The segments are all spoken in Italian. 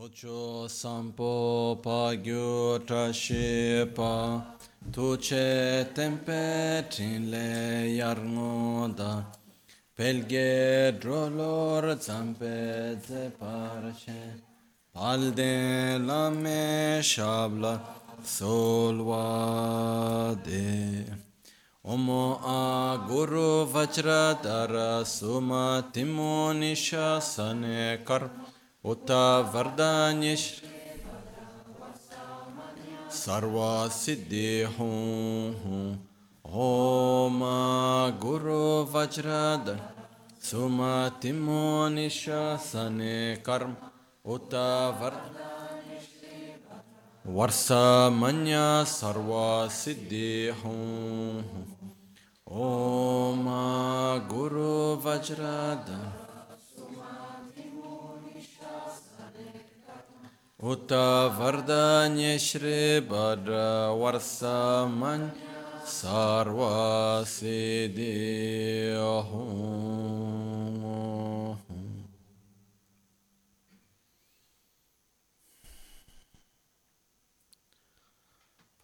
Tocho sampo pa gyu trashi pa. Tuche tempe trinle yarngo da. Pelge drolor zampe ze parche. Palde lame shabla solvade Omo a guru vajra dara suma timonisha sane karpa उत वरदान्य सर्वा सिद्धि हूँ ओम गुरु वज्रद सुमतिमो निशासने कर्म उत वर वर्षमन्य सर्वा सिद्धि हूँ ओम गुरु वज्रद Uta Vardanya Shri Bhadra Varsamanya Sarva Siddhi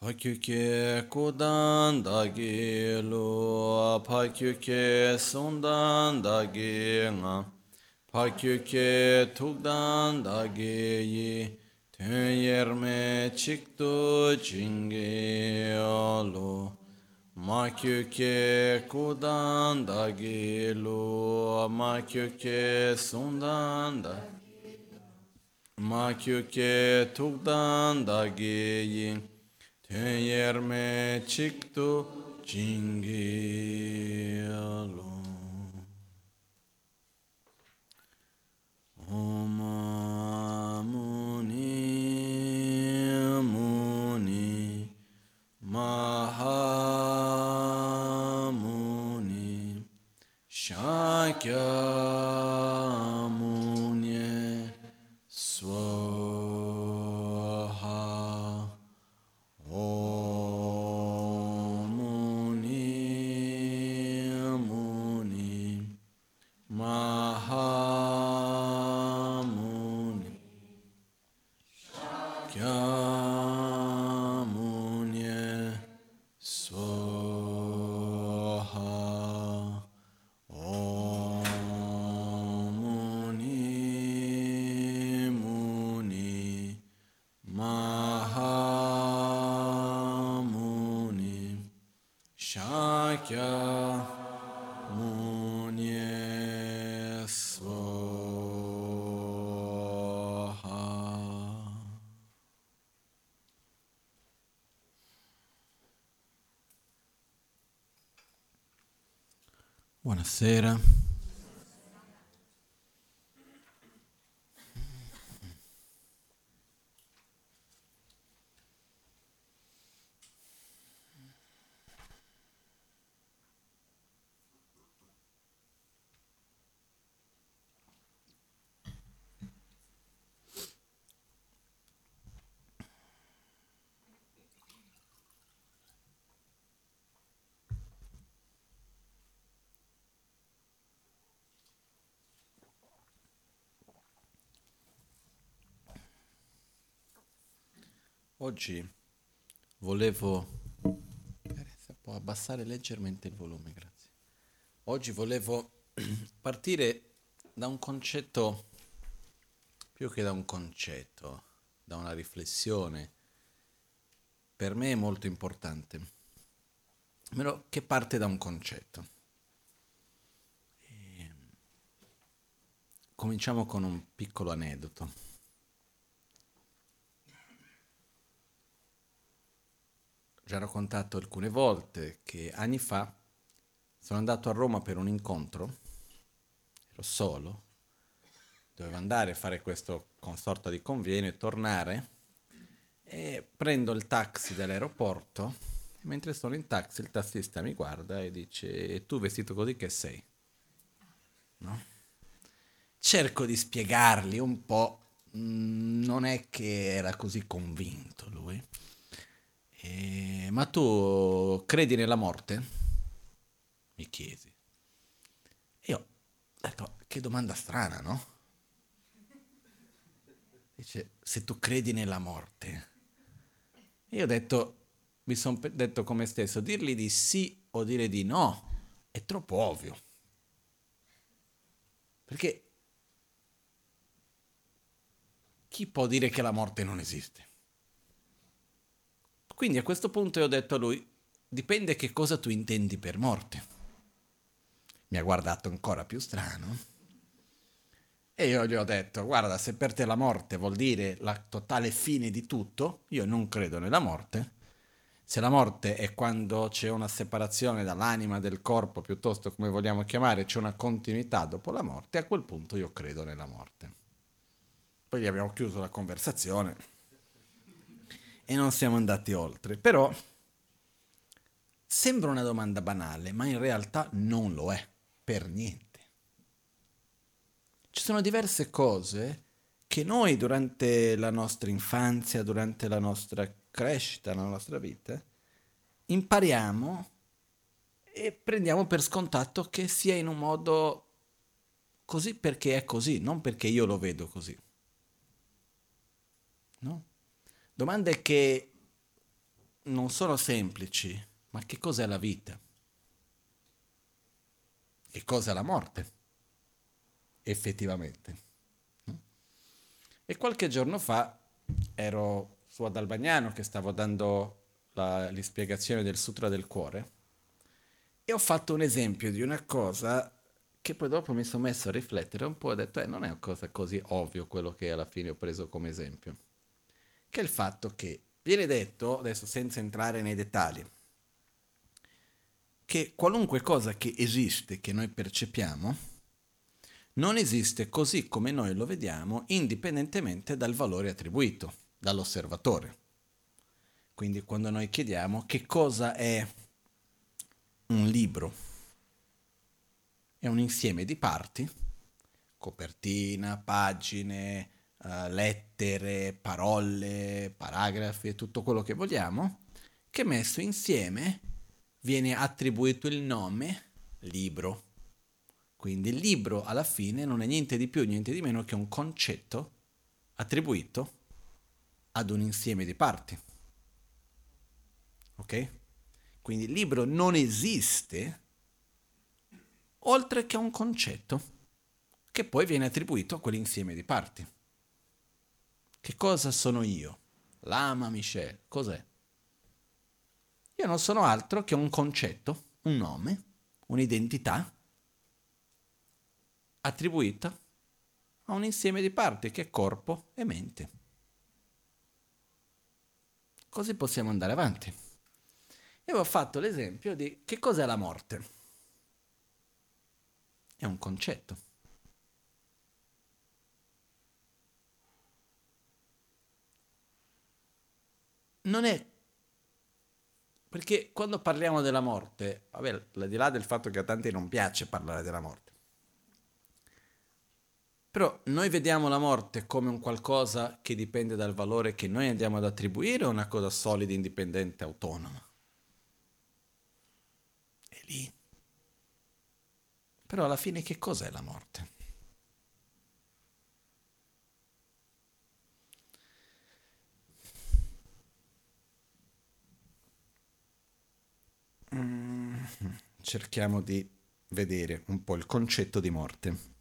Pakyuke kudan dagi lu, pakyuke sundan dagi nga, pakyuke tukdan dagi yi, Tüyerme çıktı çingi olu Makyuke kudan da gilu Makyuke sundan da Makyuke tukdan da giyin Tüyerme çıktı çingi olu Om Amun Mahamuni Shakyamuni Oggi volevo... Può abbassare leggermente il volume, grazie. Oggi volevo partire da un concetto, più che da un concetto, da una riflessione, per me molto importante, però che parte da un concetto. E cominciamo con un piccolo aneddoto. Già raccontato alcune volte che anni fa sono andato a Roma per un incontro, ero solo, dovevo andare a fare questo consorto di convegno e tornare e prendo il taxi dall'aeroporto e mentre sono in taxi il tassista mi guarda e dice e tu vestito così che sei? No? Cerco di spiegargli un po', mm, non è che era così convinto lui. Eh, ma tu credi nella morte? Mi chiesi. Io detto, che domanda strana, no? Dice, se tu credi nella morte. Io ho detto, mi sono detto come stesso, dirgli di sì o dire di no è troppo ovvio. Perché chi può dire che la morte non esiste? Quindi a questo punto io ho detto a lui, dipende che cosa tu intendi per morte. Mi ha guardato ancora più strano e io gli ho detto, guarda, se per te la morte vuol dire la totale fine di tutto, io non credo nella morte. Se la morte è quando c'è una separazione dall'anima del corpo, piuttosto come vogliamo chiamare, c'è una continuità dopo la morte, a quel punto io credo nella morte. Poi gli abbiamo chiuso la conversazione e non siamo andati oltre. Però sembra una domanda banale, ma in realtà non lo è, per niente. Ci sono diverse cose che noi durante la nostra infanzia, durante la nostra crescita, la nostra vita, impariamo e prendiamo per scontato che sia in un modo così perché è così, non perché io lo vedo così. No? Domande che non sono semplici, ma che cos'è la vita? Che cos'è la morte? effettivamente. E qualche giorno fa ero su ad Albagnano che stavo dando la, l'ispiegazione del Sutra del Cuore e ho fatto un esempio di una cosa che poi dopo mi sono messo a riflettere un po' e ho detto, eh, non è una cosa così ovvio quello che alla fine ho preso come esempio, che è il fatto che viene detto, adesso senza entrare nei dettagli, che qualunque cosa che esiste, che noi percepiamo, non esiste così come noi lo vediamo indipendentemente dal valore attribuito dall'osservatore. Quindi quando noi chiediamo che cosa è un libro, è un insieme di parti, copertina, pagine, uh, lettere, parole, paragrafi e tutto quello che vogliamo, che messo insieme viene attribuito il nome libro quindi il libro alla fine non è niente di più, niente di meno che un concetto attribuito ad un insieme di parti. Ok? Quindi il libro non esiste oltre che un concetto che poi viene attribuito a quell'insieme di parti. Che cosa sono io? Lama Michel, cos'è? Io non sono altro che un concetto, un nome, un'identità attribuita a un insieme di parti che è corpo e mente. Così possiamo andare avanti. E ho fatto l'esempio di che cos'è la morte. È un concetto. Non è perché quando parliamo della morte, vabbè, al di là del fatto che a tanti non piace parlare della morte, però noi vediamo la morte come un qualcosa che dipende dal valore che noi andiamo ad attribuire o una cosa solida, indipendente, autonoma? È lì. Però alla fine che cos'è la morte? Mm, cerchiamo di vedere un po' il concetto di morte.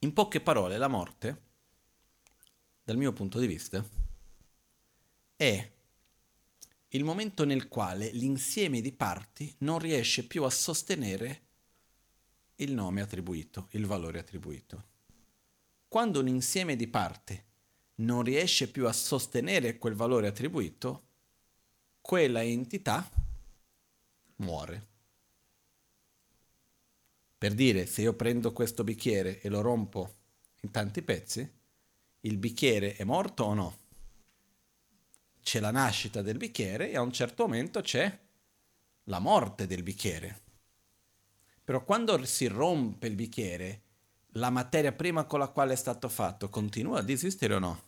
In poche parole, la morte, dal mio punto di vista, è il momento nel quale l'insieme di parti non riesce più a sostenere il nome attribuito, il valore attribuito. Quando un insieme di parti non riesce più a sostenere quel valore attribuito, quella entità muore. Per dire, se io prendo questo bicchiere e lo rompo in tanti pezzi, il bicchiere è morto o no? C'è la nascita del bicchiere e a un certo momento c'è la morte del bicchiere. Però quando si rompe il bicchiere, la materia prima con la quale è stato fatto continua ad esistere o no?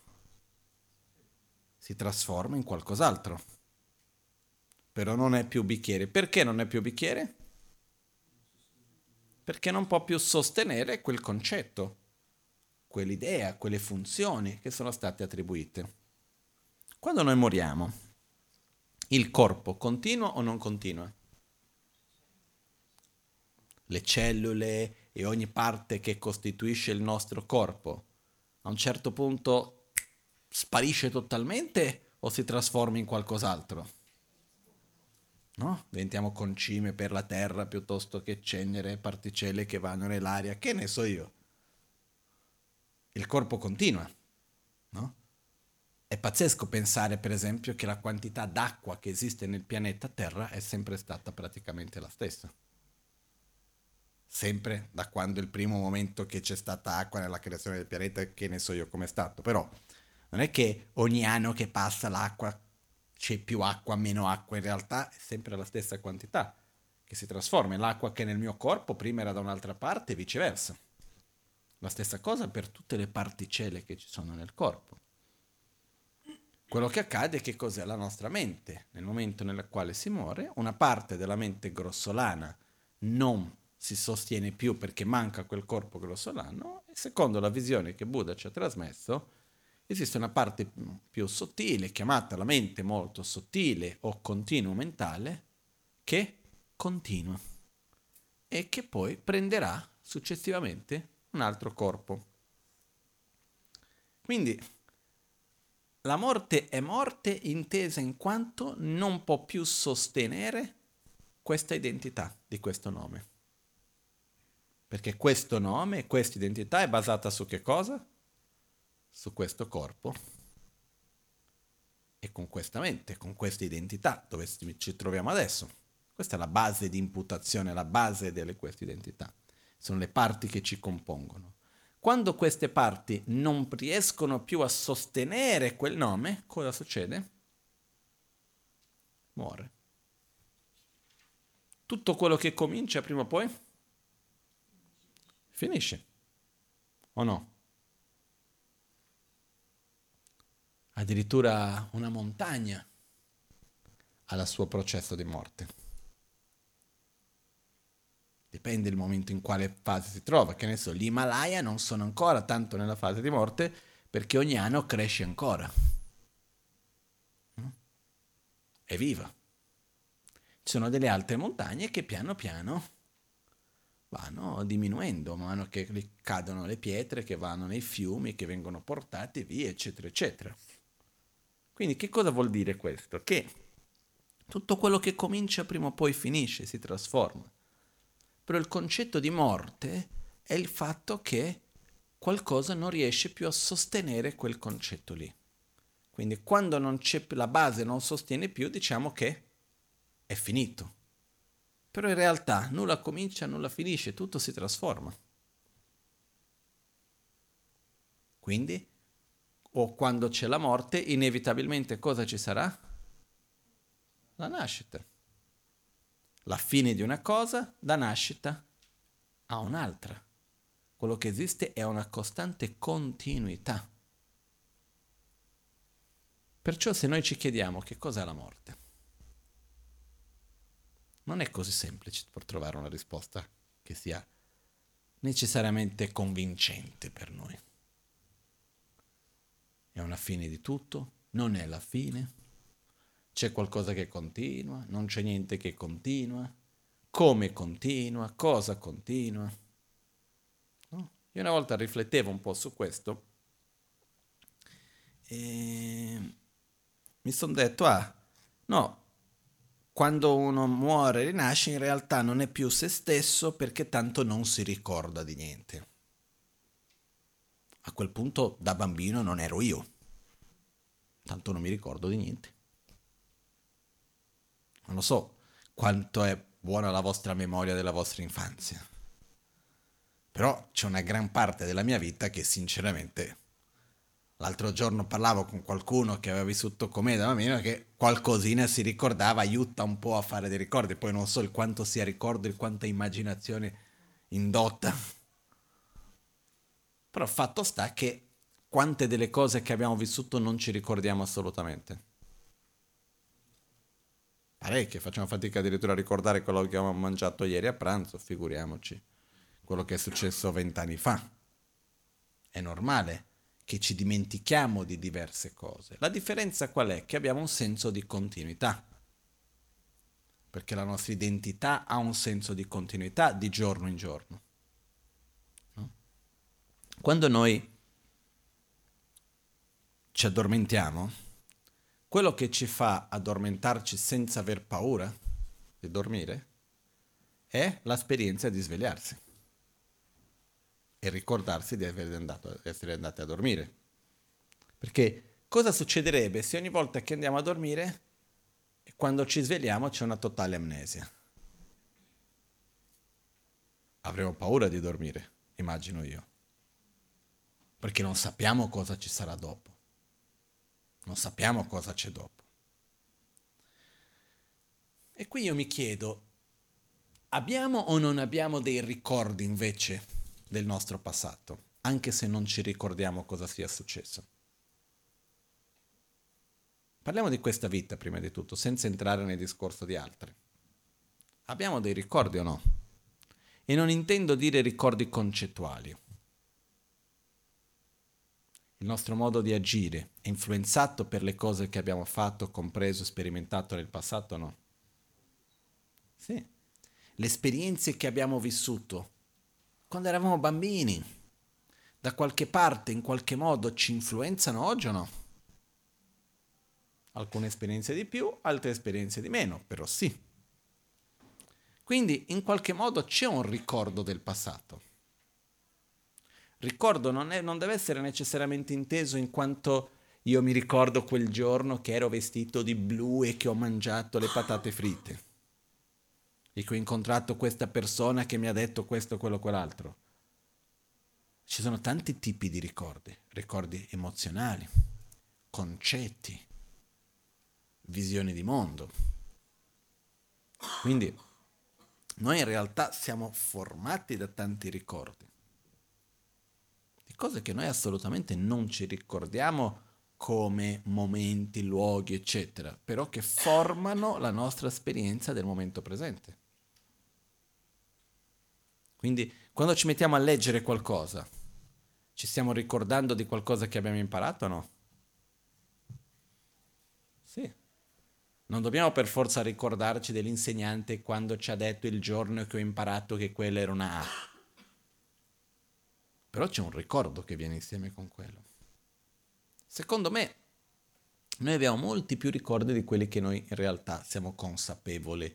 Si trasforma in qualcos'altro. Però non è più bicchiere. Perché non è più bicchiere? perché non può più sostenere quel concetto, quell'idea, quelle funzioni che sono state attribuite. Quando noi moriamo, il corpo continua o non continua? Le cellule e ogni parte che costituisce il nostro corpo a un certo punto sparisce totalmente o si trasforma in qualcos'altro? No? Diventiamo concime per la terra piuttosto che cenere, particelle che vanno nell'aria, che ne so io. Il corpo continua, no? È pazzesco pensare, per esempio, che la quantità d'acqua che esiste nel pianeta Terra è sempre stata praticamente la stessa. Sempre da quando il primo momento che c'è stata acqua nella creazione del pianeta, che ne so io com'è stato. Però non è che ogni anno che passa l'acqua c'è più acqua, meno acqua, in realtà è sempre la stessa quantità che si trasforma. L'acqua che è nel mio corpo prima era da un'altra parte e viceversa. La stessa cosa per tutte le particelle che ci sono nel corpo. Quello che accade è che cos'è la nostra mente. Nel momento nel quale si muore, una parte della mente grossolana non si sostiene più perché manca quel corpo grossolano e secondo la visione che Buddha ci ha trasmesso, esiste una parte più sottile, chiamata la mente molto sottile o continuo mentale, che continua e che poi prenderà successivamente un altro corpo. Quindi la morte è morte intesa in quanto non può più sostenere questa identità di questo nome. Perché questo nome, questa identità è basata su che cosa? Su questo corpo e con questa mente, con questa identità dove ci troviamo adesso. Questa è la base di imputazione, la base di queste identità. Sono le parti che ci compongono. Quando queste parti non riescono più a sostenere quel nome, cosa succede? Muore. Tutto quello che comincia prima o poi finisce. O no? Addirittura una montagna al suo processo di morte. Dipende il momento in quale fase si trova, che ne so, gli Himalaya non sono ancora tanto nella fase di morte perché ogni anno cresce ancora. È viva. Ci sono delle altre montagne che piano piano vanno diminuendo, man mano che cadono le pietre, che vanno nei fiumi, che vengono portate via, eccetera, eccetera. Quindi che cosa vuol dire questo? Che tutto quello che comincia prima o poi finisce, si trasforma. Però il concetto di morte è il fatto che qualcosa non riesce più a sostenere quel concetto lì. Quindi quando non c'è la base non sostiene più, diciamo che è finito. Però in realtà nulla comincia, nulla finisce, tutto si trasforma. Quindi o quando c'è la morte, inevitabilmente cosa ci sarà? La nascita. La fine di una cosa da nascita a un'altra. Quello che esiste è una costante continuità. Perciò se noi ci chiediamo che cos'è la morte, non è così semplice per trovare una risposta che sia necessariamente convincente per noi. È una fine di tutto? Non è la fine? C'è qualcosa che continua? Non c'è niente che continua? Come continua? Cosa continua? No? Io una volta riflettevo un po' su questo e mi sono detto, ah, no, quando uno muore rinasce in realtà non è più se stesso perché tanto non si ricorda di niente a quel punto da bambino non ero io. Tanto non mi ricordo di niente. Non lo so quanto è buona la vostra memoria della vostra infanzia. Però c'è una gran parte della mia vita che sinceramente l'altro giorno parlavo con qualcuno che aveva vissuto con me da bambino che qualcosina si ricordava, aiuta un po' a fare dei ricordi, poi non so il quanto sia ricordo, il quanta immaginazione indotta però fatto sta che quante delle cose che abbiamo vissuto non ci ricordiamo assolutamente. Parecchie, facciamo fatica addirittura a ricordare quello che abbiamo mangiato ieri a pranzo, figuriamoci quello che è successo vent'anni fa. È normale che ci dimentichiamo di diverse cose. La differenza qual è? Che abbiamo un senso di continuità. Perché la nostra identità ha un senso di continuità di giorno in giorno. Quando noi ci addormentiamo, quello che ci fa addormentarci senza aver paura di dormire è l'esperienza di svegliarsi e ricordarsi di andato, essere andati a dormire. Perché cosa succederebbe se ogni volta che andiamo a dormire, quando ci svegliamo c'è una totale amnesia? Avremo paura di dormire, immagino io. Perché non sappiamo cosa ci sarà dopo. Non sappiamo cosa c'è dopo. E qui io mi chiedo, abbiamo o non abbiamo dei ricordi invece del nostro passato, anche se non ci ricordiamo cosa sia successo. Parliamo di questa vita prima di tutto, senza entrare nel discorso di altri. Abbiamo dei ricordi o no? E non intendo dire ricordi concettuali. Il nostro modo di agire è influenzato per le cose che abbiamo fatto, compreso, sperimentato nel passato o no? Sì. Le esperienze che abbiamo vissuto quando eravamo bambini, da qualche parte, in qualche modo, ci influenzano oggi o no? Alcune esperienze di più, altre esperienze di meno, però sì. Quindi in qualche modo c'è un ricordo del passato. Ricordo non, è, non deve essere necessariamente inteso in quanto io mi ricordo quel giorno che ero vestito di blu e che ho mangiato le patate fritte e che ho incontrato questa persona che mi ha detto questo, quello, quell'altro. Ci sono tanti tipi di ricordi, ricordi emozionali, concetti, visioni di mondo. Quindi noi in realtà siamo formati da tanti ricordi, di cose che noi assolutamente non ci ricordiamo come momenti, luoghi, eccetera, però che formano la nostra esperienza del momento presente. Quindi quando ci mettiamo a leggere qualcosa, ci stiamo ricordando di qualcosa che abbiamo imparato o no? Sì. Non dobbiamo per forza ricordarci dell'insegnante quando ci ha detto il giorno che ho imparato che quella era una A. Però c'è un ricordo che viene insieme con quello. Secondo me, noi abbiamo molti più ricordi di quelli che noi in realtà siamo consapevoli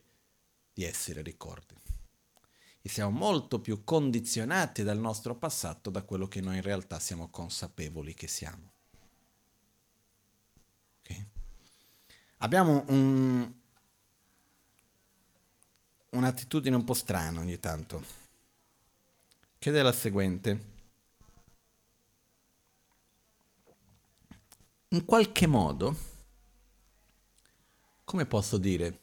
di essere ricordi e siamo molto più condizionati dal nostro passato da quello che noi in realtà siamo consapevoli che siamo. Okay? Abbiamo un, un'attitudine un po' strana ogni tanto, che è la seguente. In qualche modo, come posso dire,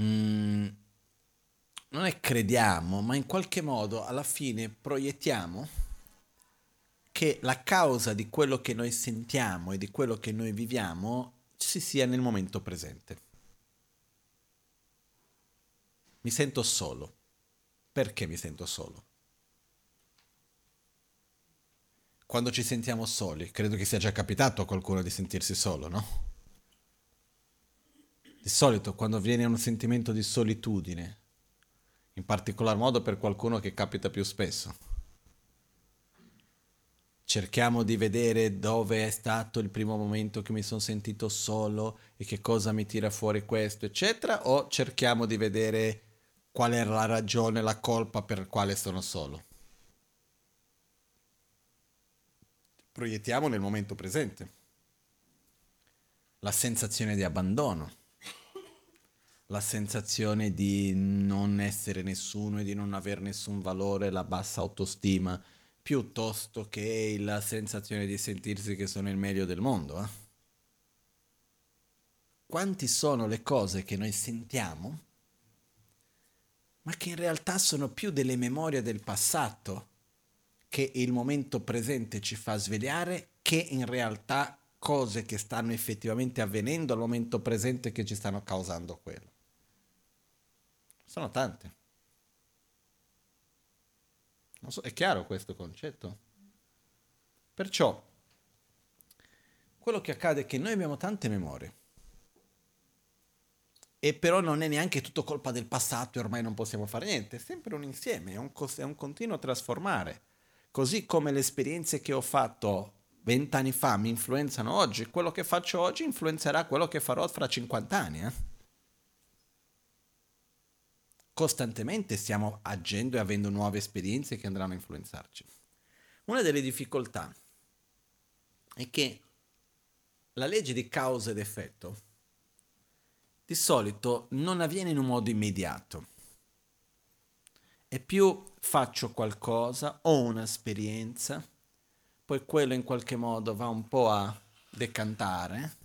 mm, non è crediamo, ma in qualche modo alla fine proiettiamo che la causa di quello che noi sentiamo e di quello che noi viviamo ci sia nel momento presente. Mi sento solo. Perché mi sento solo? Quando ci sentiamo soli, credo che sia già capitato a qualcuno di sentirsi solo, no? Di solito quando viene un sentimento di solitudine, in particolar modo per qualcuno che capita più spesso. Cerchiamo di vedere dove è stato il primo momento che mi sono sentito solo e che cosa mi tira fuori questo, eccetera, o cerchiamo di vedere qual è la ragione, la colpa per quale sono solo. Proiettiamo nel momento presente la sensazione di abbandono la sensazione di non essere nessuno e di non aver nessun valore, la bassa autostima, piuttosto che la sensazione di sentirsi che sono il meglio del mondo. Eh? Quanti sono le cose che noi sentiamo, ma che in realtà sono più delle memorie del passato che il momento presente ci fa svegliare, che in realtà cose che stanno effettivamente avvenendo al momento presente che ci stanno causando quello. Sono tante. So, è chiaro questo concetto? Perciò, quello che accade è che noi abbiamo tante memorie. E però non è neanche tutto colpa del passato e ormai non possiamo fare niente, è sempre un insieme, è un, è un continuo trasformare. Così come le esperienze che ho fatto vent'anni fa mi influenzano oggi, quello che faccio oggi influenzerà quello che farò fra 50 anni. Eh? Costantemente stiamo agendo e avendo nuove esperienze che andranno a influenzarci. Una delle difficoltà è che la legge di causa ed effetto di solito non avviene in un modo immediato. È più faccio qualcosa, ho un'esperienza, poi quello in qualche modo va un po' a decantare,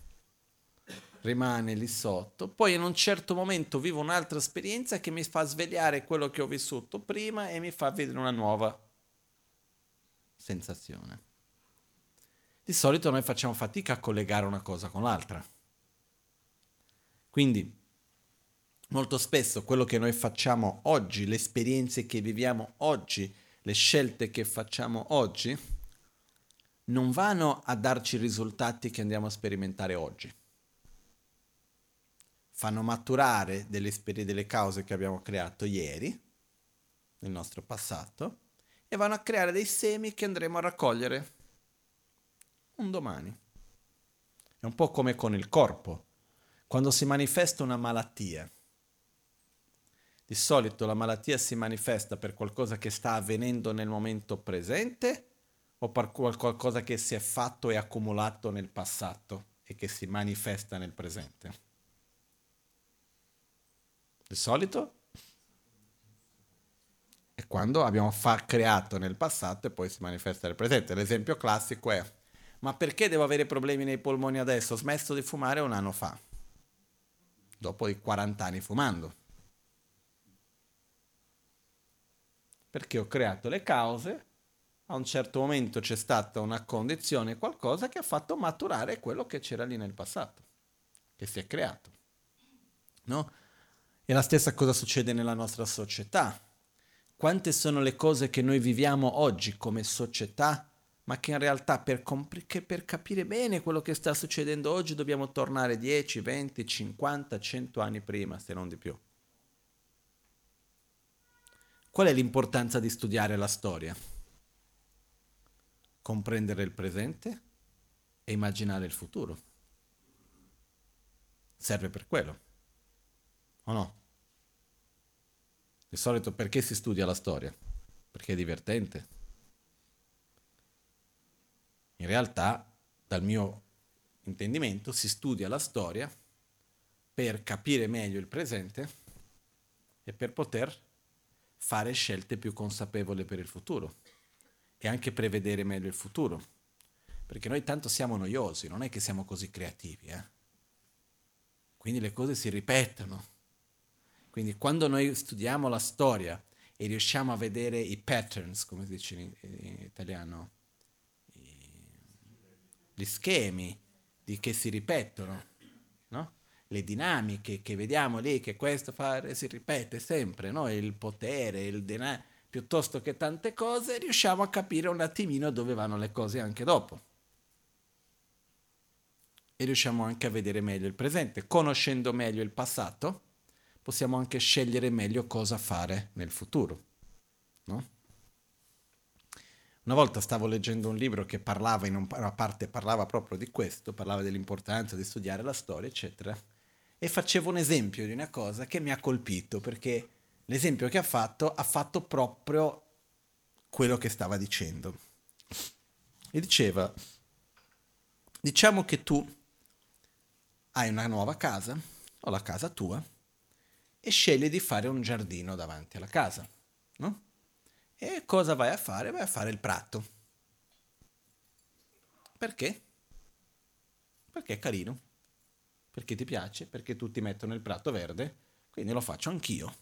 rimane lì sotto, poi in un certo momento vivo un'altra esperienza che mi fa svegliare quello che ho vissuto prima e mi fa vedere una nuova sensazione. Di solito noi facciamo fatica a collegare una cosa con l'altra. Quindi molto spesso quello che noi facciamo oggi, le esperienze che viviamo oggi, le scelte che facciamo oggi, non vanno a darci i risultati che andiamo a sperimentare oggi. Fanno maturare delle, delle cause che abbiamo creato ieri, nel nostro passato, e vanno a creare dei semi che andremo a raccogliere un domani. È un po' come con il corpo quando si manifesta una malattia, di solito la malattia si manifesta per qualcosa che sta avvenendo nel momento presente o per qualcosa che si è fatto e accumulato nel passato e che si manifesta nel presente. Di solito è quando abbiamo fa- creato nel passato e poi si manifesta nel presente. L'esempio classico è ma perché devo avere problemi nei polmoni adesso? Ho smesso di fumare un anno fa dopo i 40 anni fumando. Perché ho creato le cause, a un certo momento c'è stata una condizione, qualcosa che ha fatto maturare quello che c'era lì nel passato, che si è creato. No? E la stessa cosa succede nella nostra società. Quante sono le cose che noi viviamo oggi come società ma che in realtà per, comp- per, capire bene quello che sta succedendo oggi dobbiamo tornare 10, 20, 50, 100 anni prima, se non di più. Qual è l'importanza di studiare la storia? Comprendere il presente e immaginare il futuro. Serve per quello, o no? Di solito perché si studia la storia? Perché è divertente in realtà, dal mio intendimento, si studia la storia per capire meglio il presente e per poter fare scelte più consapevoli per il futuro e anche prevedere meglio il futuro. Perché noi tanto siamo noiosi, non è che siamo così creativi. Eh? Quindi le cose si ripetono. Quindi quando noi studiamo la storia e riusciamo a vedere i patterns, come si dice in, in italiano, gli schemi di, che si ripetono, no? Le dinamiche che vediamo lì, che questo fare si ripete sempre, no? il potere, il denaro, piuttosto che tante cose, riusciamo a capire un attimino dove vanno le cose anche dopo. E riusciamo anche a vedere meglio il presente. Conoscendo meglio il passato, possiamo anche scegliere meglio cosa fare nel futuro. No? Una volta stavo leggendo un libro che parlava in una parte parlava proprio di questo, parlava dell'importanza di studiare la storia, eccetera, e faceva un esempio di una cosa che mi ha colpito perché l'esempio che ha fatto ha fatto proprio quello che stava dicendo. E diceva, diciamo che tu hai una nuova casa, o la casa tua, e scegli di fare un giardino davanti alla casa, no? E cosa vai a fare? Vai a fare il prato. Perché? Perché è carino. Perché ti piace, perché tutti mettono il prato verde, quindi lo faccio anch'io.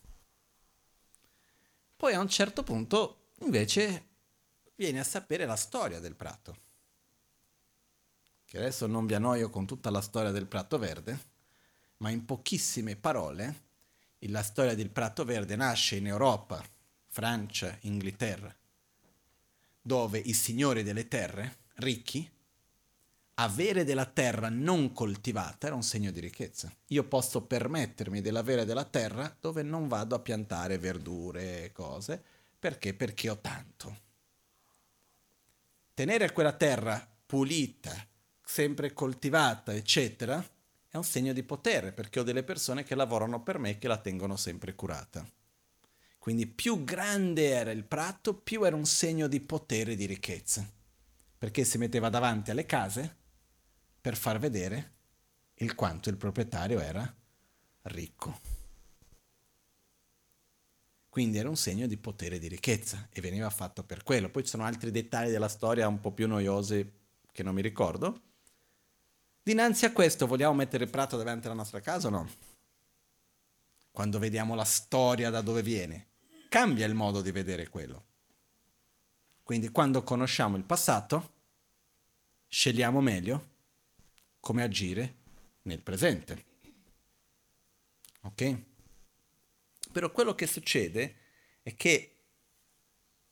Poi a un certo punto invece vieni a sapere la storia del prato. Che adesso non vi annoio con tutta la storia del prato verde, ma in pochissime parole la storia del prato verde nasce in Europa Francia, Inghilterra, dove i signori delle terre, ricchi, avere della terra non coltivata era un segno di ricchezza. Io posso permettermi dell'avere della terra dove non vado a piantare verdure e cose, perché? Perché ho tanto. Tenere quella terra pulita, sempre coltivata, eccetera, è un segno di potere, perché ho delle persone che lavorano per me e che la tengono sempre curata. Quindi più grande era il prato, più era un segno di potere e di ricchezza, perché si metteva davanti alle case per far vedere il quanto il proprietario era ricco. Quindi era un segno di potere e di ricchezza e veniva fatto per quello. Poi ci sono altri dettagli della storia un po' più noiosi che non mi ricordo. Dinanzi a questo vogliamo mettere il prato davanti alla nostra casa o no? Quando vediamo la storia da dove viene, cambia il modo di vedere quello. Quindi quando conosciamo il passato, scegliamo meglio come agire nel presente. Ok? Però quello che succede è che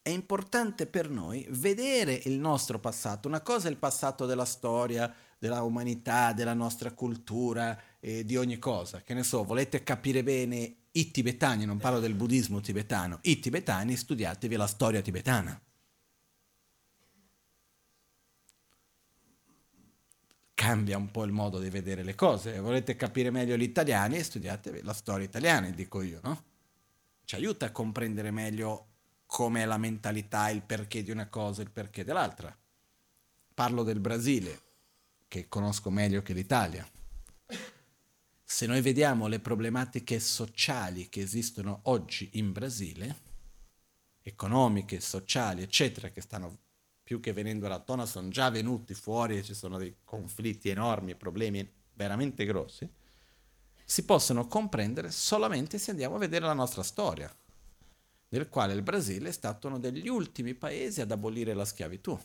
è importante per noi vedere il nostro passato. Una cosa è il passato della storia, della umanità, della nostra cultura e di ogni cosa. Che ne so, volete capire bene i tibetani, non parlo del buddismo tibetano, i tibetani studiatevi la storia tibetana. Cambia un po' il modo di vedere le cose. Volete capire meglio gli italiani? Studiate la storia italiana, dico io, no? Ci aiuta a comprendere meglio com'è la mentalità, il perché di una cosa, il perché dell'altra. Parlo del Brasile, che conosco meglio che l'Italia. Se noi vediamo le problematiche sociali che esistono oggi in Brasile, economiche, sociali, eccetera, che stanno più che venendo alla tona, sono già venuti fuori e ci sono dei conflitti enormi, problemi veramente grossi, si possono comprendere solamente se andiamo a vedere la nostra storia, nel quale il Brasile è stato uno degli ultimi paesi ad abolire la schiavitù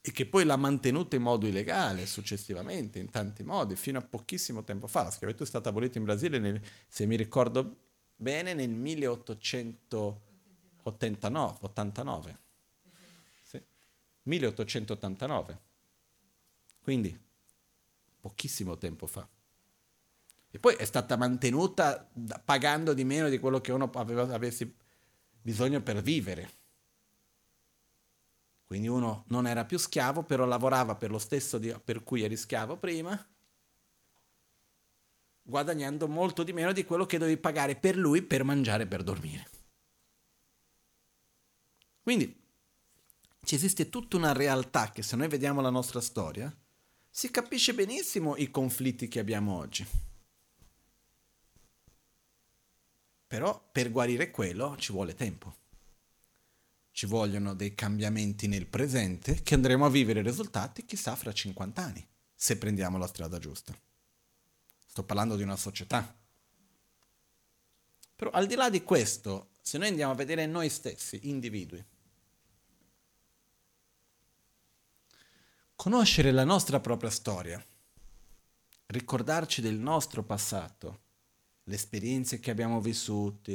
e che poi l'ha mantenuta in modo illegale successivamente, in tanti modi, fino a pochissimo tempo fa. La schiavitù è stata abolita in Brasile, nel, se mi ricordo bene, nel 1889. 89. 1889. Quindi pochissimo tempo fa. E poi è stata mantenuta pagando di meno di quello che uno aveva, avesse bisogno per vivere. Quindi uno non era più schiavo, però lavorava per lo stesso di, per cui eri schiavo prima, guadagnando molto di meno di quello che dovevi pagare per lui per mangiare e per dormire. Quindi ci esiste tutta una realtà che se noi vediamo la nostra storia, si capisce benissimo i conflitti che abbiamo oggi. Però per guarire quello ci vuole tempo. Ci vogliono dei cambiamenti nel presente che andremo a vivere risultati chissà fra 50 anni, se prendiamo la strada giusta. Sto parlando di una società. Però al di là di questo, se noi andiamo a vedere noi stessi, individui, Conoscere la nostra propria storia, ricordarci del nostro passato, le esperienze che abbiamo vissuto,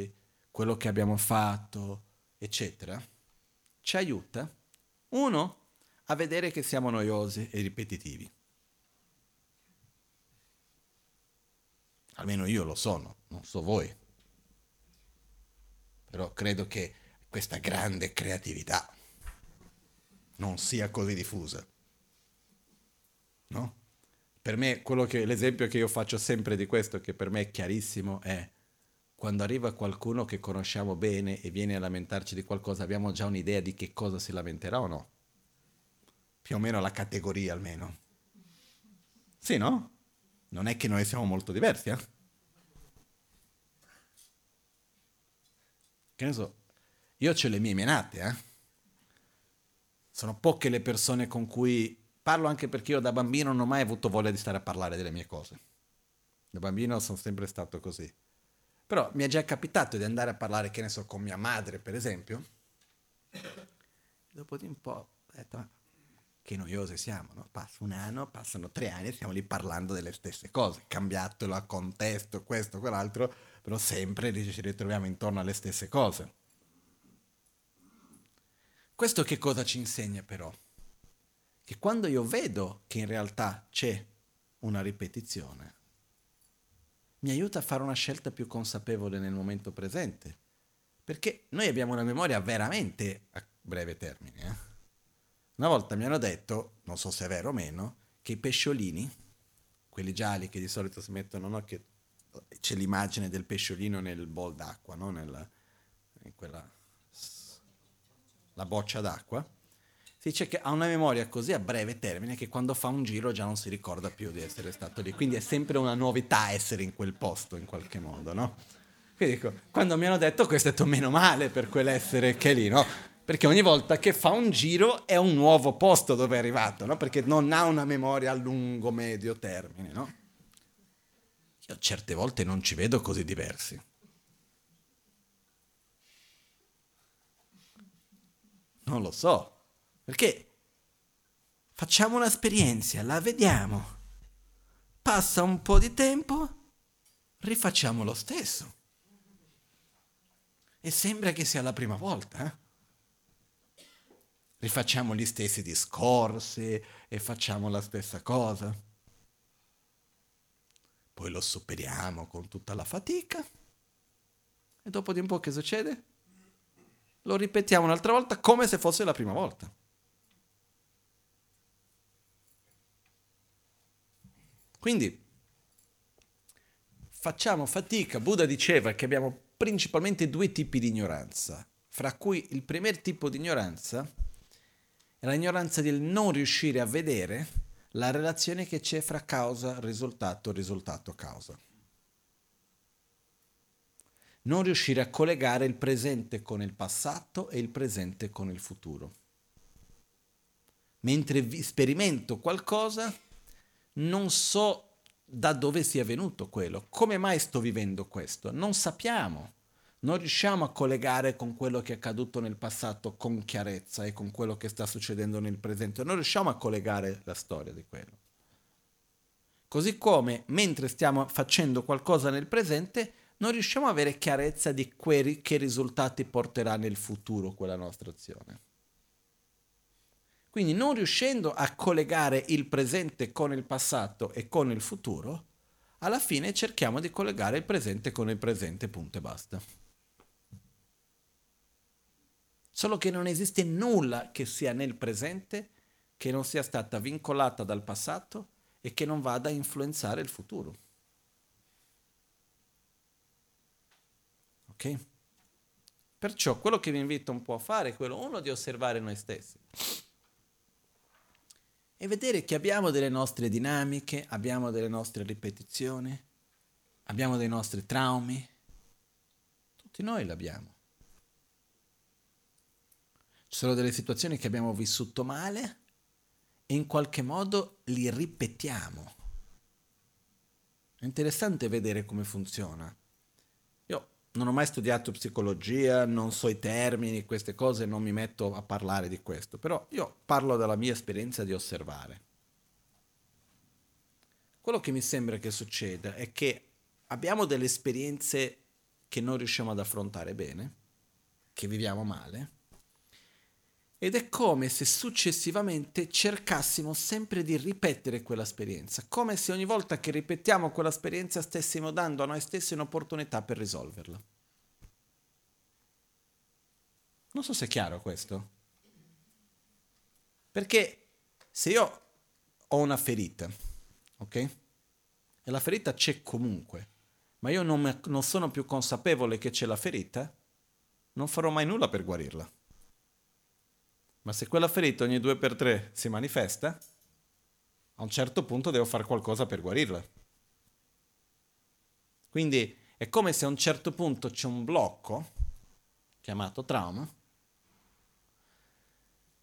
quello che abbiamo fatto, eccetera, ci aiuta, uno, a vedere che siamo noiosi e ripetitivi. Almeno io lo sono, non so voi. Però credo che questa grande creatività non sia così diffusa. No? Per me, che, l'esempio che io faccio sempre di questo, che per me è chiarissimo, è quando arriva qualcuno che conosciamo bene e viene a lamentarci di qualcosa, abbiamo già un'idea di che cosa si lamenterà o no? Più o meno la categoria almeno. Sì, no? Non è che noi siamo molto diversi, eh? Che ne so, io ho le mie menate, eh? Sono poche le persone con cui Parlo anche perché io da bambino non ho mai avuto voglia di stare a parlare delle mie cose. Da bambino sono sempre stato così. Però mi è già capitato di andare a parlare, che ne so, con mia madre, per esempio. Dopo di un po' ho detto, che noiose siamo, no? Passa un anno, passano tre anni e stiamo lì parlando delle stesse cose, cambiato il contesto, questo, quell'altro, però sempre ci ritroviamo intorno alle stesse cose. Questo che cosa ci insegna però? Che quando io vedo che in realtà c'è una ripetizione, mi aiuta a fare una scelta più consapevole nel momento presente. Perché noi abbiamo una memoria veramente a breve termine. Eh? Una volta mi hanno detto, non so se è vero o meno, che i pesciolini, quelli gialli che di solito si mettono, no? che c'è l'immagine del pesciolino nel bol d'acqua, no? Nella, in quella la boccia d'acqua, dice che ha una memoria così a breve termine che quando fa un giro già non si ricorda più di essere stato lì. Quindi è sempre una novità essere in quel posto in qualche modo, no? Quindi dico, quando mi hanno detto questo è detto meno male per quell'essere che è lì, no? Perché ogni volta che fa un giro è un nuovo posto dove è arrivato, no? Perché non ha una memoria a lungo, medio termine, no? Io certe volte non ci vedo così diversi. Non lo so. Perché facciamo un'esperienza, la vediamo. Passa un po' di tempo, rifacciamo lo stesso. E sembra che sia la prima volta. Eh? Rifacciamo gli stessi discorsi e facciamo la stessa cosa. Poi lo superiamo con tutta la fatica. E dopo di un po' che succede? lo ripetiamo un'altra volta come se fosse la prima volta. Quindi facciamo fatica. Buddha diceva che abbiamo principalmente due tipi di ignoranza, fra cui il primo tipo di ignoranza è l'ignoranza del non riuscire a vedere la relazione che c'è fra causa, risultato, risultato, causa non riuscire a collegare il presente con il passato e il presente con il futuro. Mentre sperimento qualcosa, non so da dove sia venuto quello, come mai sto vivendo questo, non sappiamo, non riusciamo a collegare con quello che è accaduto nel passato con chiarezza e con quello che sta succedendo nel presente, non riusciamo a collegare la storia di quello. Così come mentre stiamo facendo qualcosa nel presente, non riusciamo ad avere chiarezza di que- che risultati porterà nel futuro quella nostra azione. Quindi non riuscendo a collegare il presente con il passato e con il futuro, alla fine cerchiamo di collegare il presente con il presente, punto e basta. Solo che non esiste nulla che sia nel presente che non sia stata vincolata dal passato e che non vada a influenzare il futuro. Ok? Perciò quello che vi invito un po' a fare è quello, uno, di osservare noi stessi e vedere che abbiamo delle nostre dinamiche, abbiamo delle nostre ripetizioni, abbiamo dei nostri traumi. Tutti noi l'abbiamo. Ci sono delle situazioni che abbiamo vissuto male e in qualche modo li ripetiamo. È interessante vedere come funziona non ho mai studiato psicologia, non so i termini, queste cose, non mi metto a parlare di questo, però io parlo della mia esperienza di osservare. Quello che mi sembra che succeda è che abbiamo delle esperienze che non riusciamo ad affrontare bene, che viviamo male, ed è come se successivamente cercassimo sempre di ripetere quell'esperienza, come se ogni volta che ripetiamo quell'esperienza stessimo dando a noi stessi un'opportunità per risolverla. Non so se è chiaro questo. Perché se io ho una ferita, ok? E la ferita c'è comunque, ma io non, me, non sono più consapevole che c'è la ferita, non farò mai nulla per guarirla. Ma se quella ferita ogni due per tre si manifesta, a un certo punto devo fare qualcosa per guarirla. Quindi è come se a un certo punto c'è un blocco, chiamato trauma,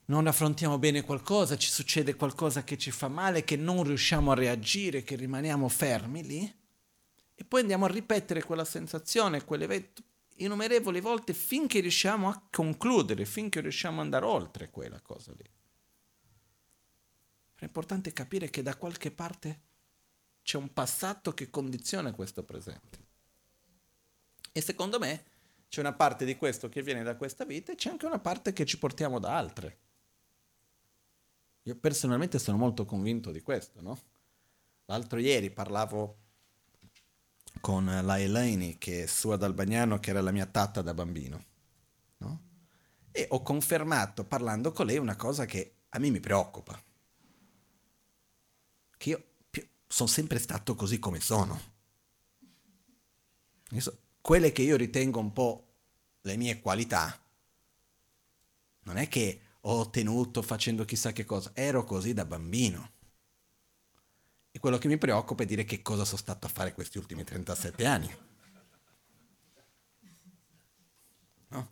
non affrontiamo bene qualcosa, ci succede qualcosa che ci fa male, che non riusciamo a reagire, che rimaniamo fermi lì, e poi andiamo a ripetere quella sensazione, quell'evento innumerevoli volte finché riusciamo a concludere, finché riusciamo ad andare oltre quella cosa lì. È importante capire che da qualche parte c'è un passato che condiziona questo presente. E secondo me C'è una parte di questo che viene da questa vita e c'è anche una parte che ci portiamo da altre. Io personalmente sono molto convinto di questo, no? L'altro ieri parlavo con la Elaine, che è sua d'Albagnano, che era la mia tatta da bambino, no? E ho confermato, parlando con lei, una cosa che a me mi preoccupa. Che io sono sempre stato così come sono. Quelle che io ritengo un po' le mie qualità, non è che ho ottenuto facendo chissà che cosa, ero così da bambino. E quello che mi preoccupa è dire che cosa sono stato a fare questi ultimi 37 anni. No?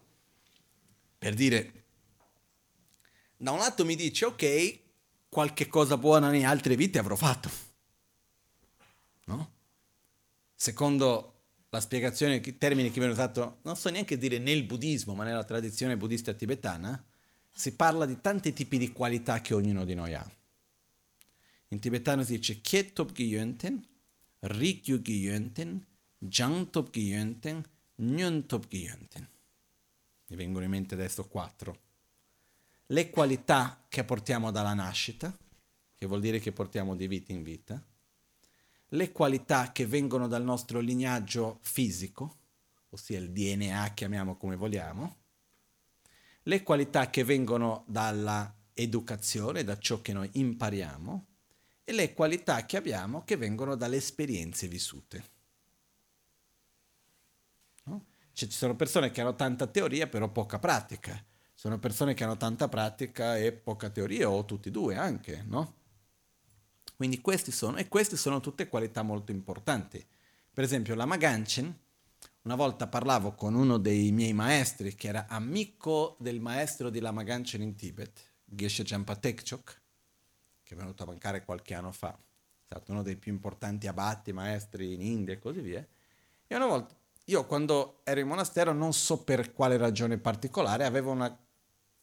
Per dire, da un lato mi dice, ok, qualche cosa buona in altre vite avrò fatto. No? Secondo la spiegazione, i termini che viene usato, non so neanche dire nel buddismo, ma nella tradizione buddista tibetana, si parla di tanti tipi di qualità che ognuno di noi ha. In tibetano si dice Kietop Gyönten, Rikyu Gyönten, Jantop Gyönten, Nyuntop Gyönten. Mi vengono in mente adesso quattro. Le qualità che portiamo dalla nascita, che vuol dire che portiamo di vita in vita. Le qualità che vengono dal nostro lignaggio fisico, ossia il DNA, chiamiamo come vogliamo le qualità che vengono dalla educazione, da ciò che noi impariamo, e le qualità che abbiamo che vengono dalle esperienze vissute. No? Cioè, ci sono persone che hanno tanta teoria però poca pratica, sono persone che hanno tanta pratica e poca teoria, o tutti e due anche, no? Quindi questi sono, e queste sono tutte qualità molto importanti. Per esempio la Maganchen, una volta parlavo con uno dei miei maestri, che era amico del maestro di Lama Ganchen in Tibet, Geshe Jampa Tekchok, che è venuto a mancare qualche anno fa. È stato uno dei più importanti abati, maestri in India e così via. E una volta, io quando ero in monastero, non so per quale ragione particolare, avevo una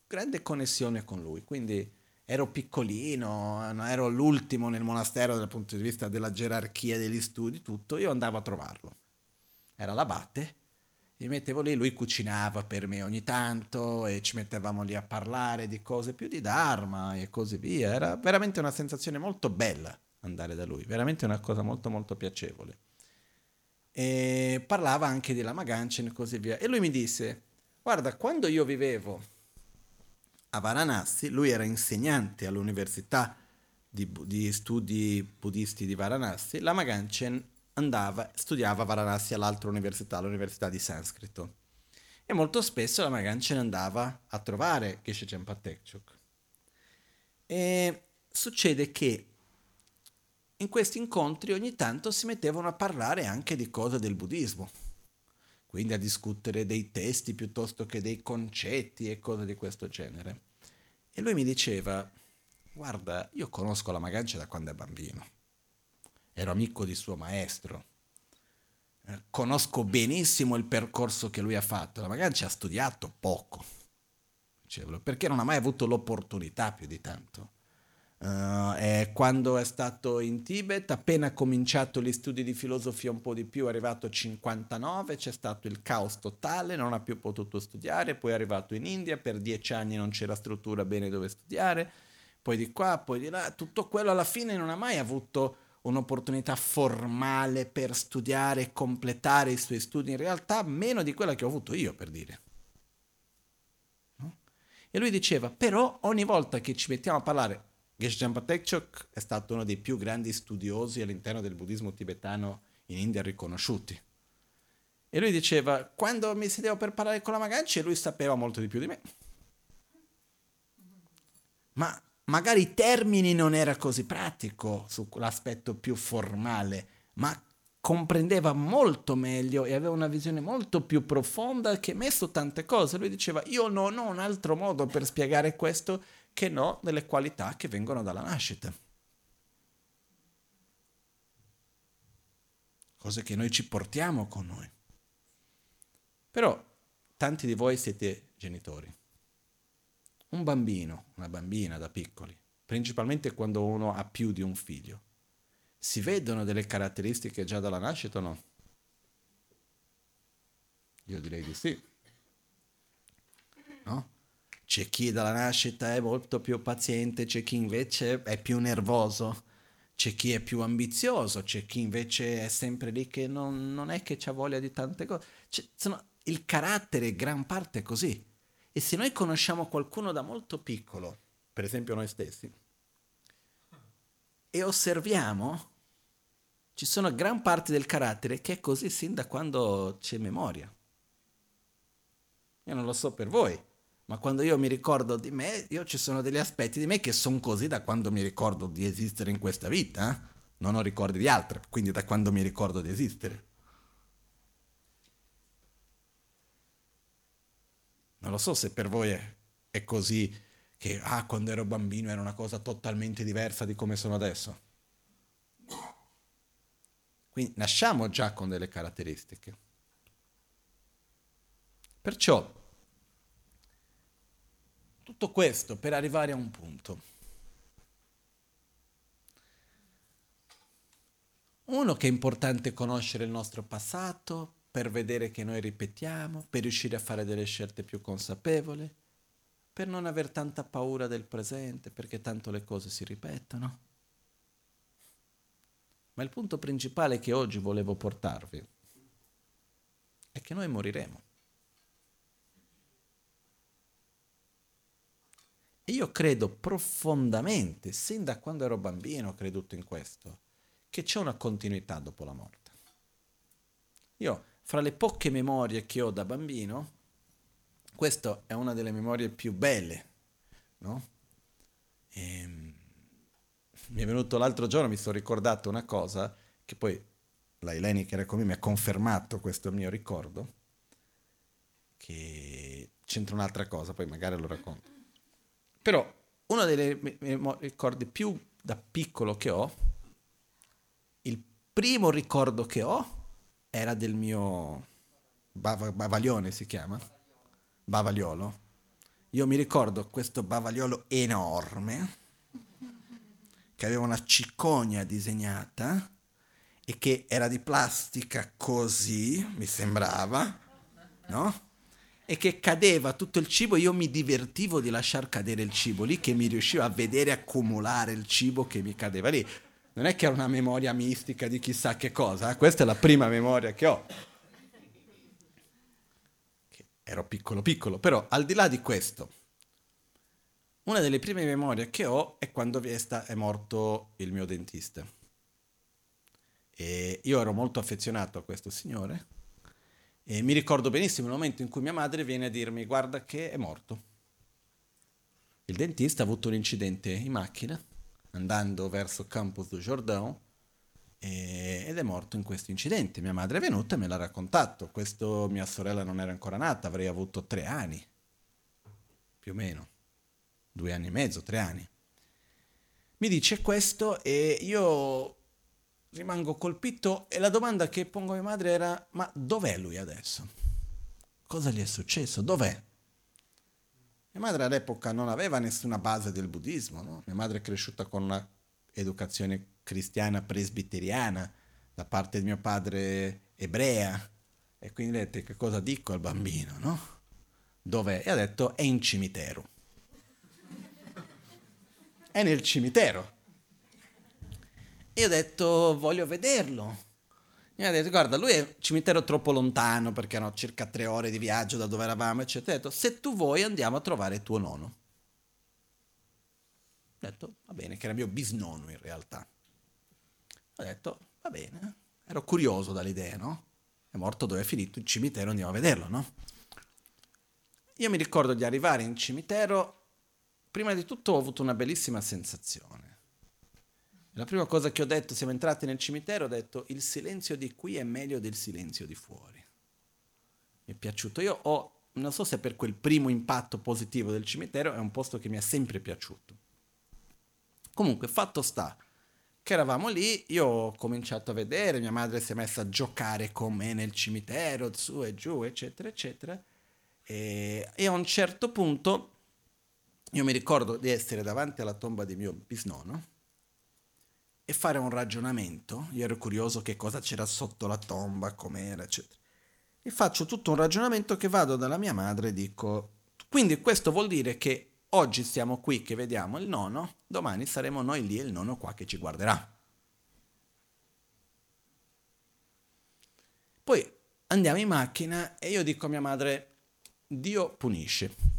grande connessione con lui. Quindi ero piccolino, ero l'ultimo nel monastero dal punto di vista della gerarchia degli studi, tutto. Io andavo a trovarlo era l'abate, mi mettevo lì, lui cucinava per me ogni tanto e ci mettevamo lì a parlare di cose più di Dharma e così via. Era veramente una sensazione molto bella andare da lui, veramente una cosa molto molto piacevole. E parlava anche di Lama Ganchen e così via. E lui mi disse, guarda, quando io vivevo a Varanasi, lui era insegnante all'università di, di studi buddisti di Varanasi, Lama Ganchen andava, studiava a Varanasi all'altra università, l'università di Sanscrito. E molto spesso la Magan ce ne andava a trovare Geshe Jampa Tekchuk. E succede che in questi incontri ogni tanto si mettevano a parlare anche di cose del buddismo, quindi a discutere dei testi piuttosto che dei concetti e cose di questo genere. E lui mi diceva, guarda, io conosco la Magancia da quando è bambino ero amico di suo maestro, eh, conosco benissimo il percorso che lui ha fatto, magari ci ha studiato poco, perché non ha mai avuto l'opportunità più di tanto. Uh, e quando è stato in Tibet, appena cominciato gli studi di filosofia un po' di più, è arrivato a 59, c'è stato il caos totale, non ha più potuto studiare, poi è arrivato in India, per dieci anni non c'era struttura bene dove studiare, poi di qua, poi di là, tutto quello alla fine non ha mai avuto un'opportunità formale per studiare e completare i suoi studi, in realtà meno di quella che ho avuto io, per dire. No? E lui diceva, però ogni volta che ci mettiamo a parlare, Geshe Jampa Tekchok è stato uno dei più grandi studiosi all'interno del buddismo tibetano in India riconosciuti. E lui diceva, quando mi sedevo per parlare con la Maganci, lui sapeva molto di più di me. Ma magari termini non era così pratico sull'aspetto più formale, ma comprendeva molto meglio e aveva una visione molto più profonda che messo tante cose. Lui diceva, io non ho un altro modo per spiegare questo che no delle qualità che vengono dalla nascita. Cose che noi ci portiamo con noi. Però tanti di voi siete genitori. Un bambino, una bambina da piccoli, principalmente quando uno ha più di un figlio, si vedono delle caratteristiche già dalla nascita o no? Io direi di sì. No? C'è chi dalla nascita è molto più paziente, c'è chi invece è più nervoso, c'è chi è più ambizioso, c'è chi invece è sempre lì che non, non è che ha voglia di tante cose. Cioè, sono, il carattere gran parte è così. E se noi conosciamo qualcuno da molto piccolo, per esempio noi stessi, e osserviamo, ci sono gran parte del carattere che è così sin da quando c'è memoria. Io non lo so per voi, ma quando io mi ricordo di me, io ci sono degli aspetti di me che sono così da quando mi ricordo di esistere in questa vita. Eh? Non ho ricordi di altre, quindi da quando mi ricordo di esistere. Non lo so se per voi è, è così che ah, quando ero bambino era una cosa totalmente diversa di come sono adesso. Quindi nasciamo già con delle caratteristiche. Perciò tutto questo per arrivare a un punto. Uno che è importante conoscere il nostro passato per vedere che noi ripetiamo, per riuscire a fare delle scelte più consapevoli, per non aver tanta paura del presente, perché tanto le cose si ripetono. Ma il punto principale che oggi volevo portarvi è che noi moriremo. E io credo profondamente, sin da quando ero bambino ho creduto in questo, che c'è una continuità dopo la morte. Io, fra le poche memorie che ho da bambino, questa è una delle memorie più belle, no? E, ehm, mi è venuto l'altro giorno, mi sono ricordato una cosa, che poi la Eleni che era con me mi ha confermato questo mio ricordo, che c'entra un'altra cosa, poi magari lo racconto. Però uno dei ricordi più da piccolo che ho, il primo ricordo che ho era del mio bav- bavaglione, si chiama? Bavagliolo. Io mi ricordo questo bavagliolo enorme che aveva una cicogna disegnata e che era di plastica così, mi sembrava, no? E che cadeva tutto il cibo, io mi divertivo di lasciar cadere il cibo lì, che mi riuscivo a vedere accumulare il cibo che mi cadeva lì. Non è che era una memoria mistica di chissà che cosa, eh? questa è la prima memoria che ho. Che ero piccolo piccolo, però al di là di questo, una delle prime memorie che ho è quando è morto il mio dentista. E io ero molto affezionato a questo signore e mi ricordo benissimo il momento in cui mia madre viene a dirmi guarda che è morto. Il dentista ha avuto un incidente in macchina andando verso Campus du Jordão ed è morto in questo incidente. Mia madre è venuta e me l'ha raccontato. Questo mia sorella non era ancora nata, avrei avuto tre anni, più o meno due anni e mezzo, tre anni. Mi dice questo e io rimango colpito e la domanda che pongo a mia madre era ma dov'è lui adesso? Cosa gli è successo? Dov'è? Mia madre all'epoca non aveva nessuna base del buddismo, no? mia madre è cresciuta con una educazione cristiana presbiteriana da parte di mio padre ebrea e quindi vedete che cosa dico al bambino, no? Dov'è? E ha detto è in cimitero è nel cimitero. E ho detto, voglio vederlo. Mi ha detto, guarda, lui è un cimitero troppo lontano perché erano circa tre ore di viaggio da dove eravamo, eccetera. Ho detto, se tu vuoi andiamo a trovare tuo nonno. Ho detto, va bene, che era mio bisnonno in realtà. Ho detto, va bene. Ero curioso dall'idea, no? È morto dove è finito il cimitero, andiamo a vederlo, no? Io mi ricordo di arrivare in cimitero prima di tutto ho avuto una bellissima sensazione. La prima cosa che ho detto, siamo entrati nel cimitero, ho detto il silenzio di qui è meglio del silenzio di fuori. Mi è piaciuto. Io ho, non so se per quel primo impatto positivo del cimitero, è un posto che mi è sempre piaciuto. Comunque, fatto sta che eravamo lì, io ho cominciato a vedere, mia madre si è messa a giocare con me nel cimitero, su e giù, eccetera, eccetera. E, e a un certo punto io mi ricordo di essere davanti alla tomba di mio bisnonno e fare un ragionamento. Io ero curioso che cosa c'era sotto la tomba, com'era, eccetera. e faccio tutto un ragionamento che vado dalla mia madre e dico, quindi questo vuol dire che oggi siamo qui che vediamo il nono, domani saremo noi lì e il nono qua che ci guarderà. Poi andiamo in macchina e io dico a mia madre, Dio punisce.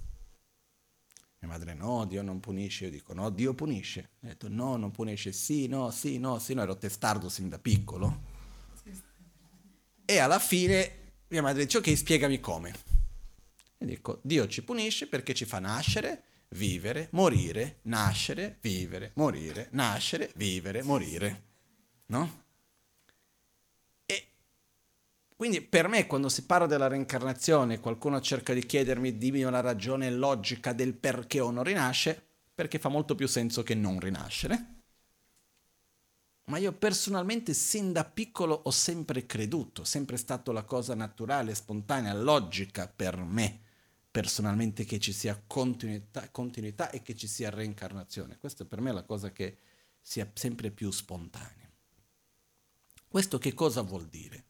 Mia madre no, Dio non punisce, io dico no, Dio punisce. Ho detto no, non punisce, sì, no, sì, no, sì, no, ero testardo sin da piccolo. E alla fine mia madre dice ok, spiegami come. E dico, Dio ci punisce perché ci fa nascere, vivere, morire, nascere, vivere, morire, nascere, vivere, morire. No? Quindi per me quando si parla della reincarnazione qualcuno cerca di chiedermi dimmi una ragione logica del perché uno rinasce, perché fa molto più senso che non rinascere. Ma io personalmente sin da piccolo ho sempre creduto, sempre stato la cosa naturale, spontanea, logica per me personalmente che ci sia continuità, continuità e che ci sia reincarnazione. Questa per me è la cosa che sia sempre più spontanea. Questo che cosa vuol dire?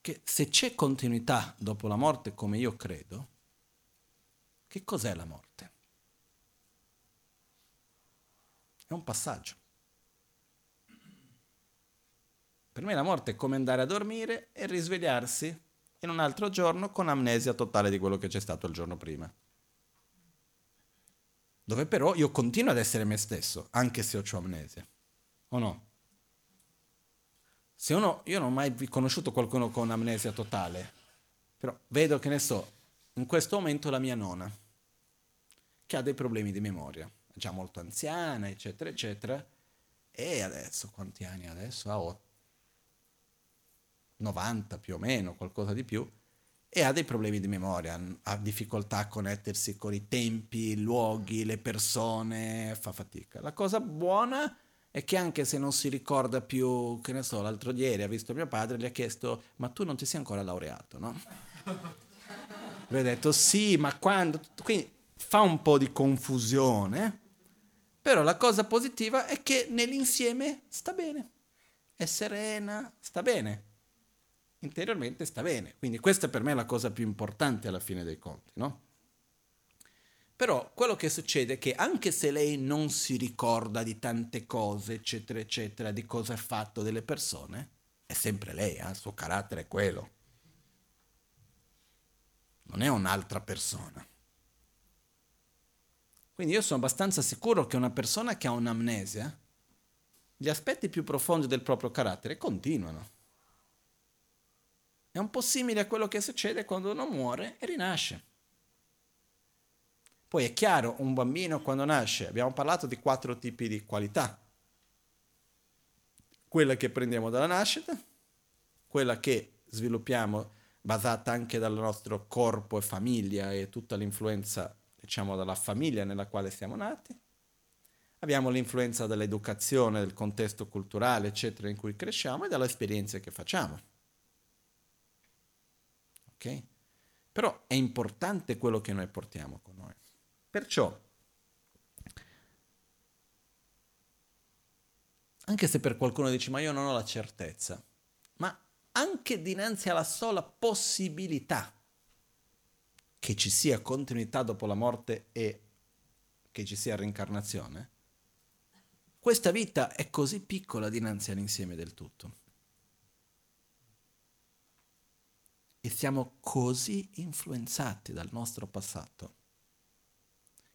Che se c'è continuità dopo la morte, come io credo, che cos'è la morte? È un passaggio. Per me la morte è come andare a dormire e risvegliarsi in un altro giorno con amnesia totale di quello che c'è stato il giorno prima. Dove però io continuo ad essere me stesso, anche se ho amnesia. O no? Se uno, io non ho mai conosciuto qualcuno con amnesia totale, però vedo che ne so, in questo momento la mia nonna, che ha dei problemi di memoria, già molto anziana, eccetera, eccetera, e adesso, quanti anni adesso? Ha 90 più o meno, qualcosa di più, e ha dei problemi di memoria, ha difficoltà a connettersi con i tempi, i luoghi, le persone, fa fatica. La cosa buona è e che anche se non si ricorda più, che ne so, l'altro ieri ha visto mio padre, gli ha chiesto, ma tu non ti sei ancora laureato, no? Lui ha detto sì, ma quando? Quindi fa un po' di confusione, però la cosa positiva è che nell'insieme sta bene, è serena, sta bene, interiormente sta bene. Quindi questa per me è la cosa più importante alla fine dei conti, no? Però quello che succede è che anche se lei non si ricorda di tante cose, eccetera, eccetera, di cosa ha fatto delle persone, è sempre lei, eh? il suo carattere è quello. Non è un'altra persona. Quindi io sono abbastanza sicuro che una persona che ha un'amnesia, gli aspetti più profondi del proprio carattere continuano. È un po' simile a quello che succede quando uno muore e rinasce. Poi è chiaro, un bambino quando nasce, abbiamo parlato di quattro tipi di qualità. Quella che prendiamo dalla nascita, quella che sviluppiamo basata anche dal nostro corpo e famiglia e tutta l'influenza, diciamo, dalla famiglia nella quale siamo nati. Abbiamo l'influenza dell'educazione, del contesto culturale, eccetera, in cui cresciamo e dalle esperienze che facciamo. Ok? Però è importante quello che noi portiamo con noi. Perciò, anche se per qualcuno dice ma io non ho la certezza, ma anche dinanzi alla sola possibilità che ci sia continuità dopo la morte e che ci sia reincarnazione, questa vita è così piccola dinanzi all'insieme del tutto. E siamo così influenzati dal nostro passato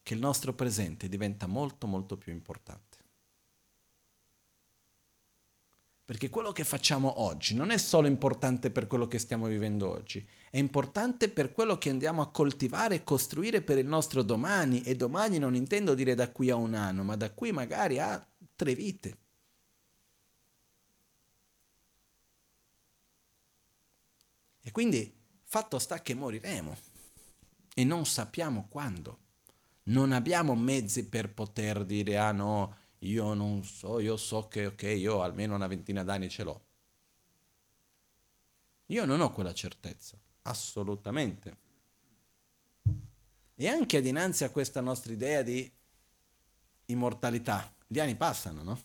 che il nostro presente diventa molto molto più importante. Perché quello che facciamo oggi non è solo importante per quello che stiamo vivendo oggi, è importante per quello che andiamo a coltivare e costruire per il nostro domani. E domani non intendo dire da qui a un anno, ma da qui magari a tre vite. E quindi fatto sta che moriremo e non sappiamo quando non abbiamo mezzi per poter dire ah no, io non so, io so che ok, io almeno una ventina d'anni ce l'ho. Io non ho quella certezza, assolutamente. E anche dinanzi a questa nostra idea di immortalità, gli anni passano, no?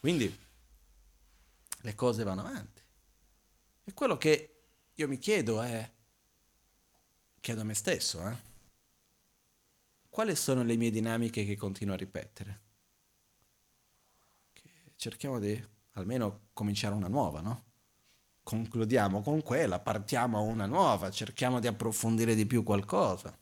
Quindi le cose vanno avanti. E quello che io mi chiedo è, chiedo a me stesso, eh? quali sono le mie dinamiche che continuo a ripetere? Cerchiamo di almeno cominciare una nuova, no? Concludiamo con quella, partiamo a una nuova, cerchiamo di approfondire di più qualcosa.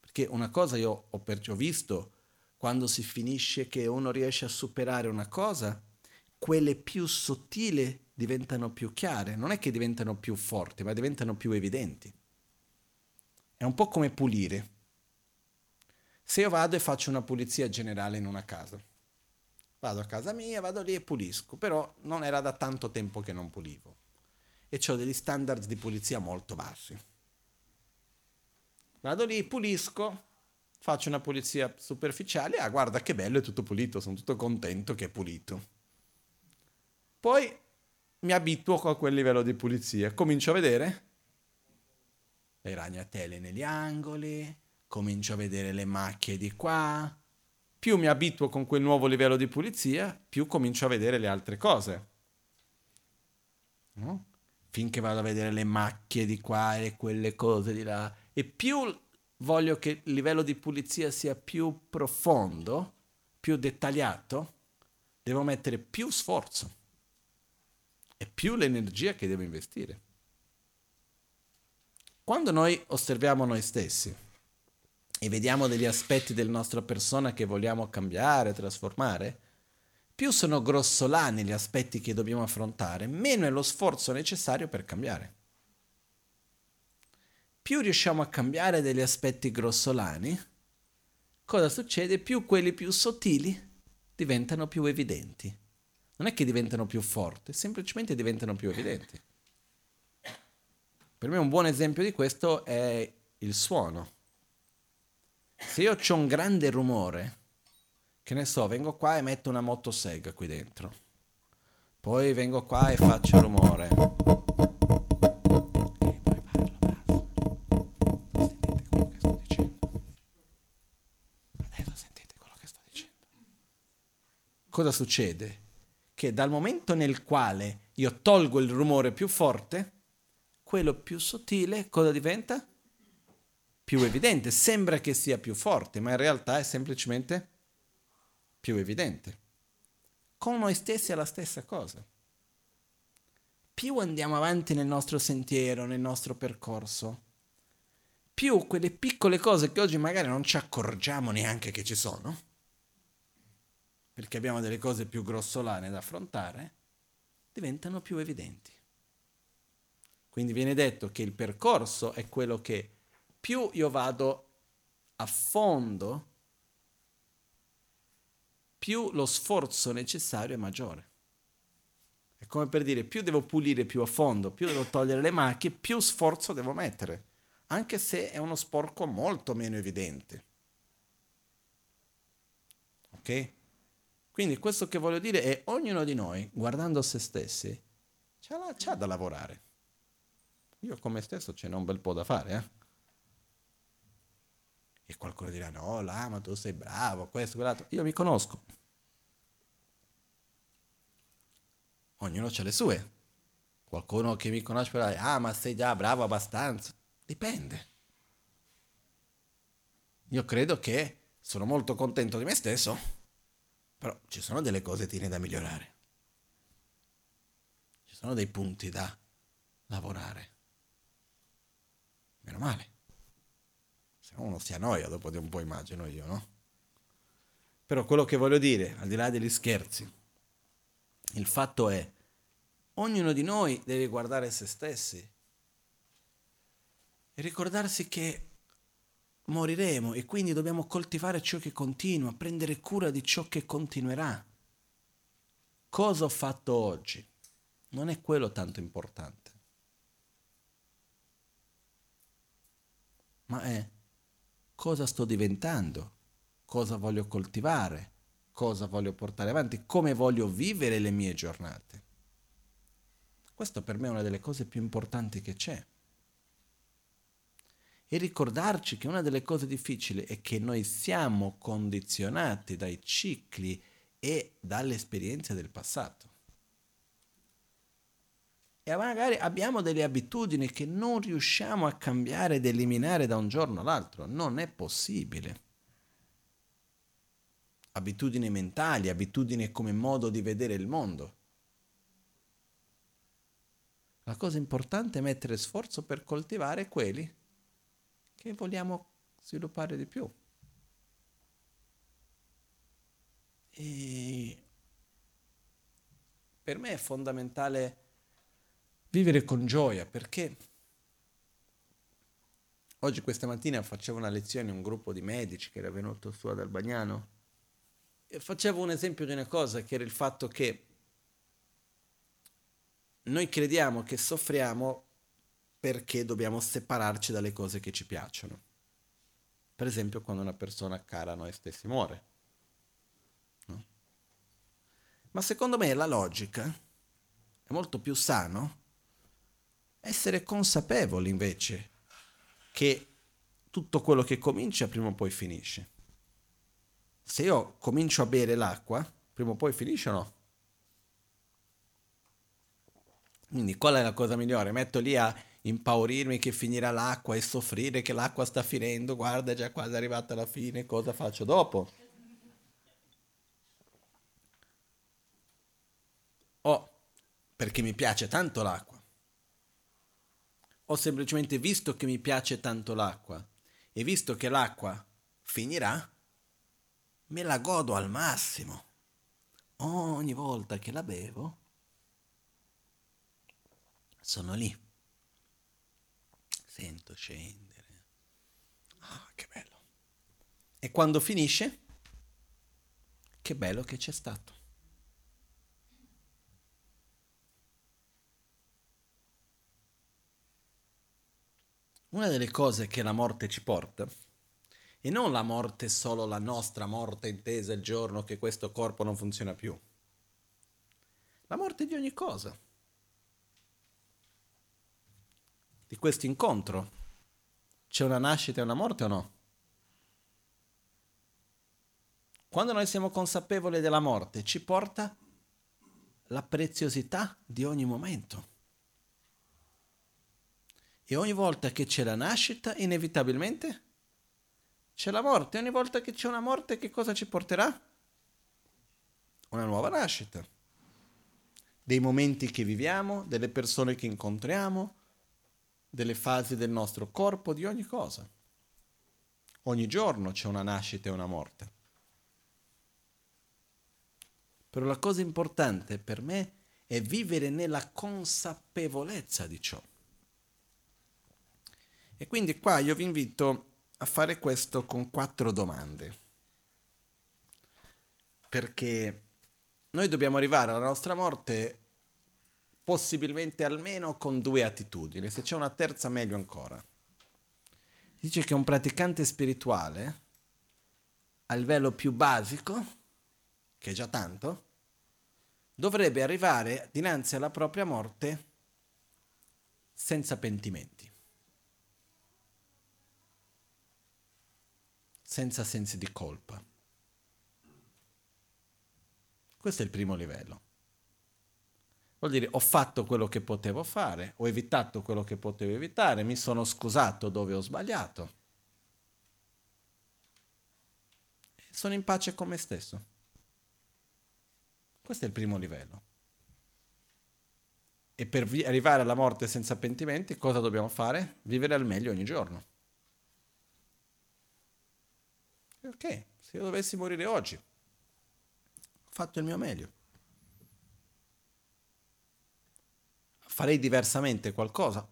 Perché una cosa io ho, perciò visto, quando si finisce che uno riesce a superare una cosa, quelle più sottili diventano più chiare, non è che diventano più forti, ma diventano più evidenti. È un po' come pulire. Se io vado e faccio una pulizia generale in una casa, vado a casa mia, vado lì e pulisco, però non era da tanto tempo che non pulivo e ho degli standard di pulizia molto bassi. Vado lì, pulisco, faccio una pulizia superficiale, ah guarda che bello, è tutto pulito, sono tutto contento che è pulito. Poi mi abituo a quel livello di pulizia, comincio a vedere. Le ragnatele negli angoli, comincio a vedere le macchie di qua, più mi abituo con quel nuovo livello di pulizia, più comincio a vedere le altre cose. No? Finché vado a vedere le macchie di qua e quelle cose di là, e più voglio che il livello di pulizia sia più profondo, più dettagliato, devo mettere più sforzo e più l'energia che devo investire. Quando noi osserviamo noi stessi e vediamo degli aspetti della nostra persona che vogliamo cambiare, trasformare, più sono grossolani gli aspetti che dobbiamo affrontare, meno è lo sforzo necessario per cambiare. Più riusciamo a cambiare degli aspetti grossolani, cosa succede? Più quelli più sottili diventano più evidenti. Non è che diventano più forti, semplicemente diventano più evidenti. Per me un buon esempio di questo è il suono. Se io ho un grande rumore, che ne so, vengo qua e metto una motosega qui dentro. Poi vengo qua e faccio rumore. Cosa succede? Che dal momento nel quale io tolgo il rumore più forte, quello più sottile cosa diventa? Più evidente. Sembra che sia più forte, ma in realtà è semplicemente più evidente. Con noi stessi è la stessa cosa. Più andiamo avanti nel nostro sentiero, nel nostro percorso, più quelle piccole cose che oggi magari non ci accorgiamo neanche che ci sono, perché abbiamo delle cose più grossolane da affrontare, diventano più evidenti. Quindi viene detto che il percorso è quello che più io vado a fondo, più lo sforzo necessario è maggiore. È come per dire, più devo pulire più a fondo, più devo togliere le macchie, più sforzo devo mettere, anche se è uno sporco molto meno evidente. Ok? Quindi questo che voglio dire è ognuno di noi, guardando se stessi, c'ha, da lavorare. Io con me stesso ce n'è un bel po' da fare, eh? E qualcuno dirà, no, là, tu sei bravo, questo, quell'altro. Io mi conosco. Ognuno ha le sue. Qualcuno che mi conosce dirà, ah, ma sei già bravo abbastanza. Dipende. Io credo che sono molto contento di me stesso, però ci sono delle cose tiene da migliorare. Ci sono dei punti da lavorare. Meno male. Se no uno si annoia dopo di un po', immagino io, no? Però quello che voglio dire, al di là degli scherzi, il fatto è, ognuno di noi deve guardare se stessi e ricordarsi che moriremo e quindi dobbiamo coltivare ciò che continua, prendere cura di ciò che continuerà. Cosa ho fatto oggi? Non è quello tanto importante. ma è cosa sto diventando, cosa voglio coltivare, cosa voglio portare avanti, come voglio vivere le mie giornate. Questo per me è una delle cose più importanti che c'è. E ricordarci che una delle cose difficili è che noi siamo condizionati dai cicli e dalle esperienze del passato. E magari abbiamo delle abitudini che non riusciamo a cambiare ed eliminare da un giorno all'altro. Non è possibile. Abitudini mentali, abitudini come modo di vedere il mondo. La cosa importante è mettere sforzo per coltivare quelli che vogliamo sviluppare di più. E per me è fondamentale vivere con gioia perché oggi questa mattina facevo una lezione a un gruppo di medici che era venuto su ad Albagnano e facevo un esempio di una cosa che era il fatto che noi crediamo che soffriamo perché dobbiamo separarci dalle cose che ci piacciono. Per esempio quando una persona cara a noi stessi muore. No? Ma secondo me la logica è molto più sano essere consapevoli invece che tutto quello che comincia prima o poi finisce. Se io comincio a bere l'acqua, prima o poi finisce o no? Quindi qual è la cosa migliore? Metto lì a impaurirmi che finirà l'acqua e soffrire che l'acqua sta finendo, guarda è già quasi arrivata alla fine, cosa faccio dopo? O perché mi piace tanto l'acqua. Ho semplicemente visto che mi piace tanto l'acqua e visto che l'acqua finirà, me la godo al massimo. Ogni volta che la bevo, sono lì. Sento scendere. Ah, che bello. E quando finisce, che bello che c'è stato. Una delle cose che la morte ci porta, e non la morte solo la nostra morte intesa il giorno che questo corpo non funziona più, la morte di ogni cosa, di questo incontro. C'è una nascita e una morte o no? Quando noi siamo consapevoli della morte, ci porta la preziosità di ogni momento. E ogni volta che c'è la nascita, inevitabilmente c'è la morte. Ogni volta che c'è una morte, che cosa ci porterà? Una nuova nascita. Dei momenti che viviamo, delle persone che incontriamo, delle fasi del nostro corpo, di ogni cosa. Ogni giorno c'è una nascita e una morte. Però la cosa importante per me è vivere nella consapevolezza di ciò. E quindi qua io vi invito a fare questo con quattro domande. Perché noi dobbiamo arrivare alla nostra morte possibilmente almeno con due attitudini, se c'è una terza meglio ancora. Dice che un praticante spirituale a livello più basico, che è già tanto, dovrebbe arrivare dinanzi alla propria morte senza pentimenti. senza sensi di colpa. Questo è il primo livello. Vuol dire ho fatto quello che potevo fare, ho evitato quello che potevo evitare, mi sono scusato dove ho sbagliato. Sono in pace con me stesso. Questo è il primo livello. E per vi- arrivare alla morte senza pentimenti, cosa dobbiamo fare? Vivere al meglio ogni giorno. Ok, se io dovessi morire oggi, ho fatto il mio meglio. Farei diversamente qualcosa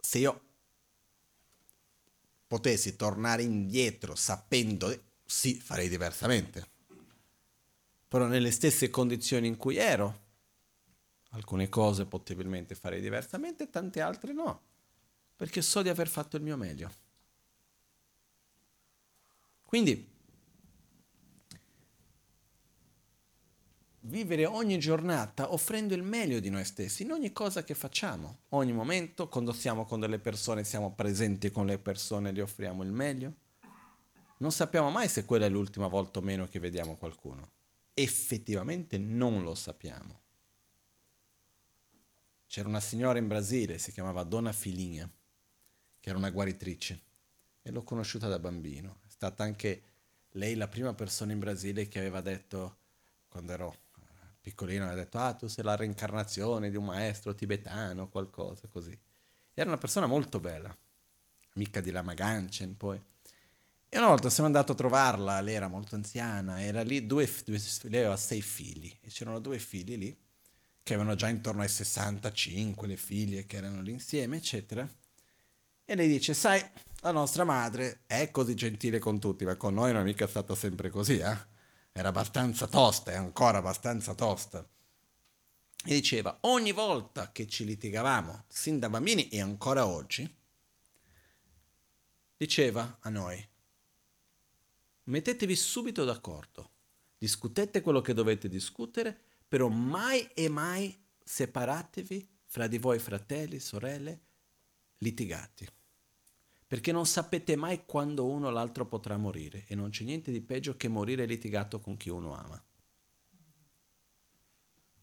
se io potessi tornare indietro sapendo, sì, farei diversamente. Però nelle stesse condizioni in cui ero, alcune cose possibilmente farei diversamente, tante altre no, perché so di aver fatto il mio meglio. Quindi vivere ogni giornata offrendo il meglio di noi stessi in ogni cosa che facciamo, ogni momento, quando siamo con delle persone, siamo presenti con le persone, gli offriamo il meglio. Non sappiamo mai se quella è l'ultima volta o meno che vediamo qualcuno. effettivamente non lo sappiamo. C'era una signora in Brasile, si chiamava Donna Filinha, che era una guaritrice, e l'ho conosciuta da bambino. È stata anche lei la prima persona in Brasile che aveva detto, quando ero piccolino, aveva detto, ah, tu sei la reincarnazione di un maestro tibetano, qualcosa così. Era una persona molto bella, amica di Lama Ganchen poi. E una volta sono andato a trovarla, lei era molto anziana, era lì, due, due, lei aveva sei figli, e c'erano due figli lì, che avevano già intorno ai 65, le figlie che erano lì insieme, eccetera. E lei dice, sai, la nostra madre è così gentile con tutti, ma con noi non è mica stata sempre così, eh? Era abbastanza tosta, è ancora abbastanza tosta. E diceva, ogni volta che ci litigavamo, sin da bambini e ancora oggi, diceva a noi, mettetevi subito d'accordo, discutete quello che dovete discutere, però mai e mai separatevi fra di voi fratelli, sorelle, litigati. Perché non sapete mai quando uno o l'altro potrà morire e non c'è niente di peggio che morire litigato con chi uno ama.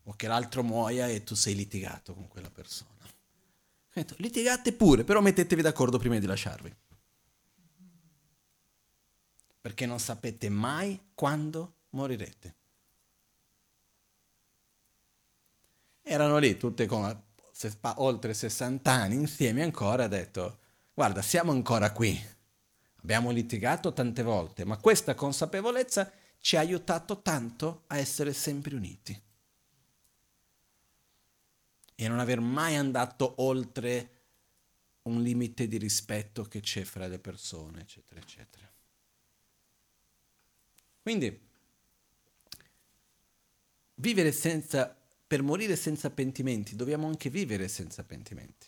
O che l'altro muoia e tu sei litigato con quella persona. Litigate pure, però mettetevi d'accordo prima di lasciarvi perché non sapete mai quando morirete. Erano lì tutte con oltre 60 anni insieme ancora, ha detto, guarda, siamo ancora qui, abbiamo litigato tante volte, ma questa consapevolezza ci ha aiutato tanto a essere sempre uniti e non aver mai andato oltre un limite di rispetto che c'è fra le persone, eccetera, eccetera. Quindi, vivere senza, per morire senza pentimenti, dobbiamo anche vivere senza pentimenti.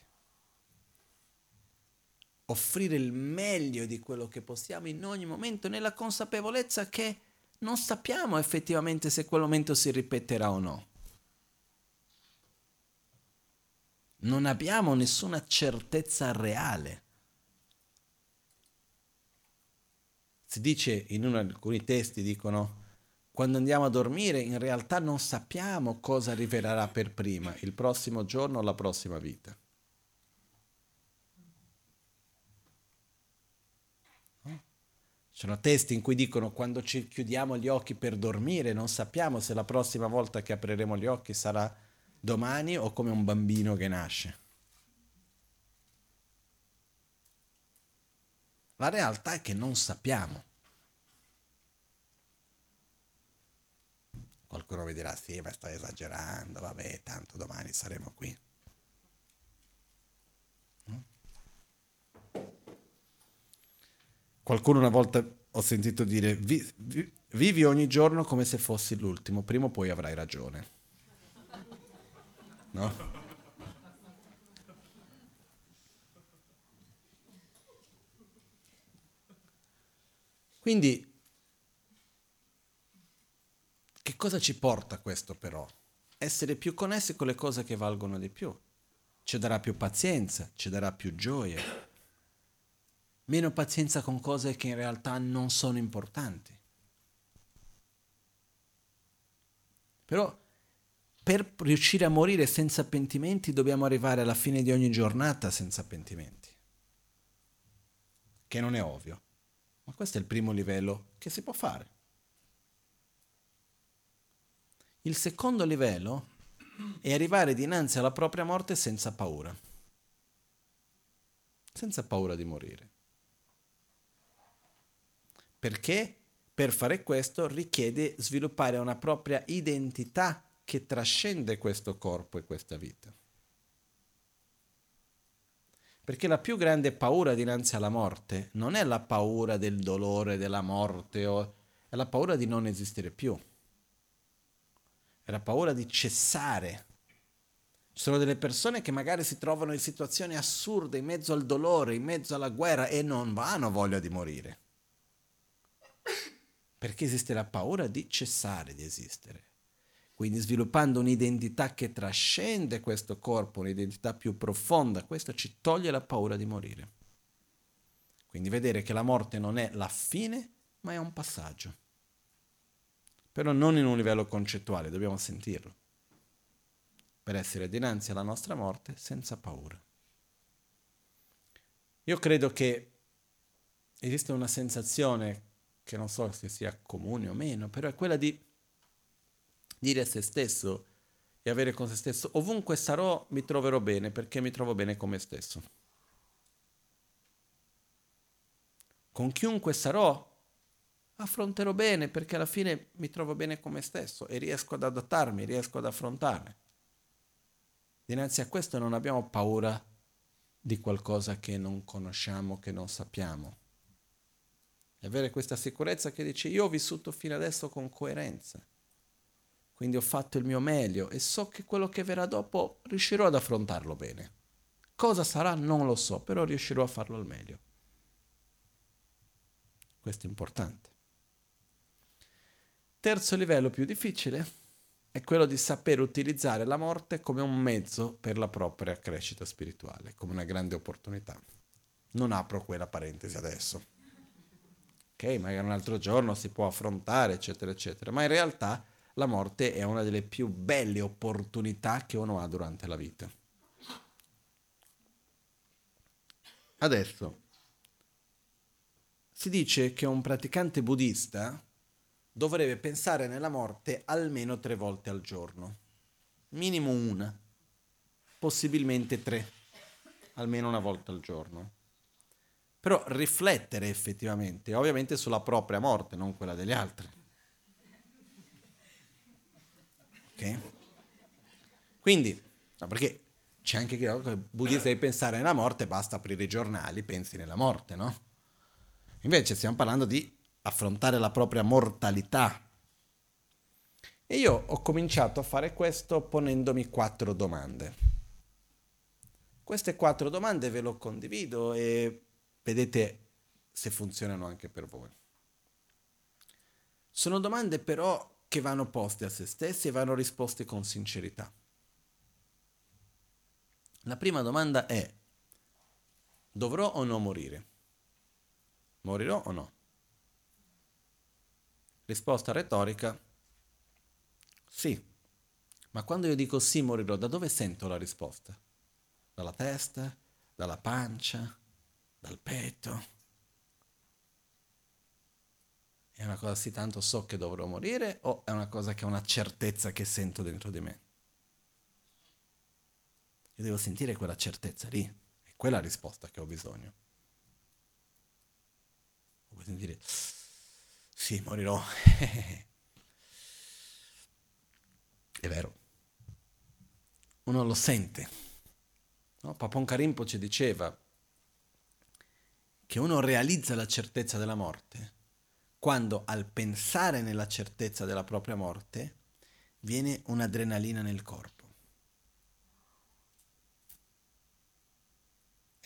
Offrire il meglio di quello che possiamo in ogni momento, nella consapevolezza che non sappiamo effettivamente se quel momento si ripeterà o no. Non abbiamo nessuna certezza reale. Si dice in un, alcuni testi, dicono, quando andiamo a dormire in realtà non sappiamo cosa rivelerà per prima, il prossimo giorno o la prossima vita. Ci sono testi in cui dicono quando ci chiudiamo gli occhi per dormire non sappiamo se la prossima volta che apriremo gli occhi sarà domani o come un bambino che nasce. La realtà è che non sappiamo. Qualcuno mi dirà sì, ma stai esagerando, vabbè, tanto domani saremo qui. Qualcuno una volta ho sentito dire vi, vi, vivi ogni giorno come se fossi l'ultimo, prima o poi avrai ragione. No? Quindi, che cosa ci porta questo però? Essere più connessi con le cose che valgono di più. Ci darà più pazienza, ci darà più gioia. Meno pazienza con cose che in realtà non sono importanti. Però per riuscire a morire senza pentimenti dobbiamo arrivare alla fine di ogni giornata senza pentimenti. Che non è ovvio. Ma questo è il primo livello che si può fare. Il secondo livello è arrivare dinanzi alla propria morte senza paura, senza paura di morire. Perché per fare questo richiede sviluppare una propria identità che trascende questo corpo e questa vita. Perché la più grande paura dinanzi alla morte non è la paura del dolore, della morte, o, è la paura di non esistere più. È la paura di cessare. Ci sono delle persone che magari si trovano in situazioni assurde, in mezzo al dolore, in mezzo alla guerra e non hanno voglia di morire. Perché esiste la paura di cessare di esistere. Quindi sviluppando un'identità che trascende questo corpo, un'identità più profonda, questo ci toglie la paura di morire. Quindi vedere che la morte non è la fine, ma è un passaggio. però non in un livello concettuale, dobbiamo sentirlo, per essere dinanzi alla nostra morte senza paura. Io credo che esiste una sensazione che non so se sia comune o meno, però è quella di dire a se stesso e avere con se stesso, ovunque sarò mi troverò bene perché mi trovo bene con me stesso. Con chiunque sarò affronterò bene perché alla fine mi trovo bene con me stesso e riesco ad adattarmi, riesco ad affrontare. Dinanzi a questo non abbiamo paura di qualcosa che non conosciamo, che non sappiamo. E avere questa sicurezza che dice io ho vissuto fino adesso con coerenza, quindi ho fatto il mio meglio e so che quello che verrà dopo riuscirò ad affrontarlo bene. Cosa sarà non lo so, però riuscirò a farlo al meglio. Questo è importante. Terzo livello più difficile è quello di saper utilizzare la morte come un mezzo per la propria crescita spirituale, come una grande opportunità. Non apro quella parentesi adesso. Ok, magari un altro giorno si può affrontare, eccetera, eccetera, ma in realtà la morte è una delle più belle opportunità che uno ha durante la vita. Adesso, si dice che un praticante buddista dovrebbe pensare nella morte almeno tre volte al giorno, minimo una, possibilmente tre, almeno una volta al giorno. Però riflettere effettivamente, ovviamente sulla propria morte, non quella degli altri. Ok? Quindi, no, perché c'è anche chi il buddista deve pensare nella morte, basta aprire i giornali, pensi nella morte, no? Invece stiamo parlando di affrontare la propria mortalità. E io ho cominciato a fare questo ponendomi quattro domande. Queste quattro domande ve lo condivido e vedete se funzionano anche per voi. Sono domande però che vanno poste a se stessi e vanno risposte con sincerità. La prima domanda è, dovrò o no morire? Morirò o no? Risposta retorica, sì. Ma quando io dico sì morirò, da dove sento la risposta? Dalla testa? Dalla pancia? Dal petto? È una cosa sì tanto so che dovrò morire o è una cosa che è una certezza che sento dentro di me? Io devo sentire quella certezza lì, è quella risposta che ho bisogno. Devo sentire sì, morirò. È vero. Uno lo sente. No? Papon Karimpo ci diceva che uno realizza la certezza della morte quando al pensare nella certezza della propria morte viene un'adrenalina nel corpo.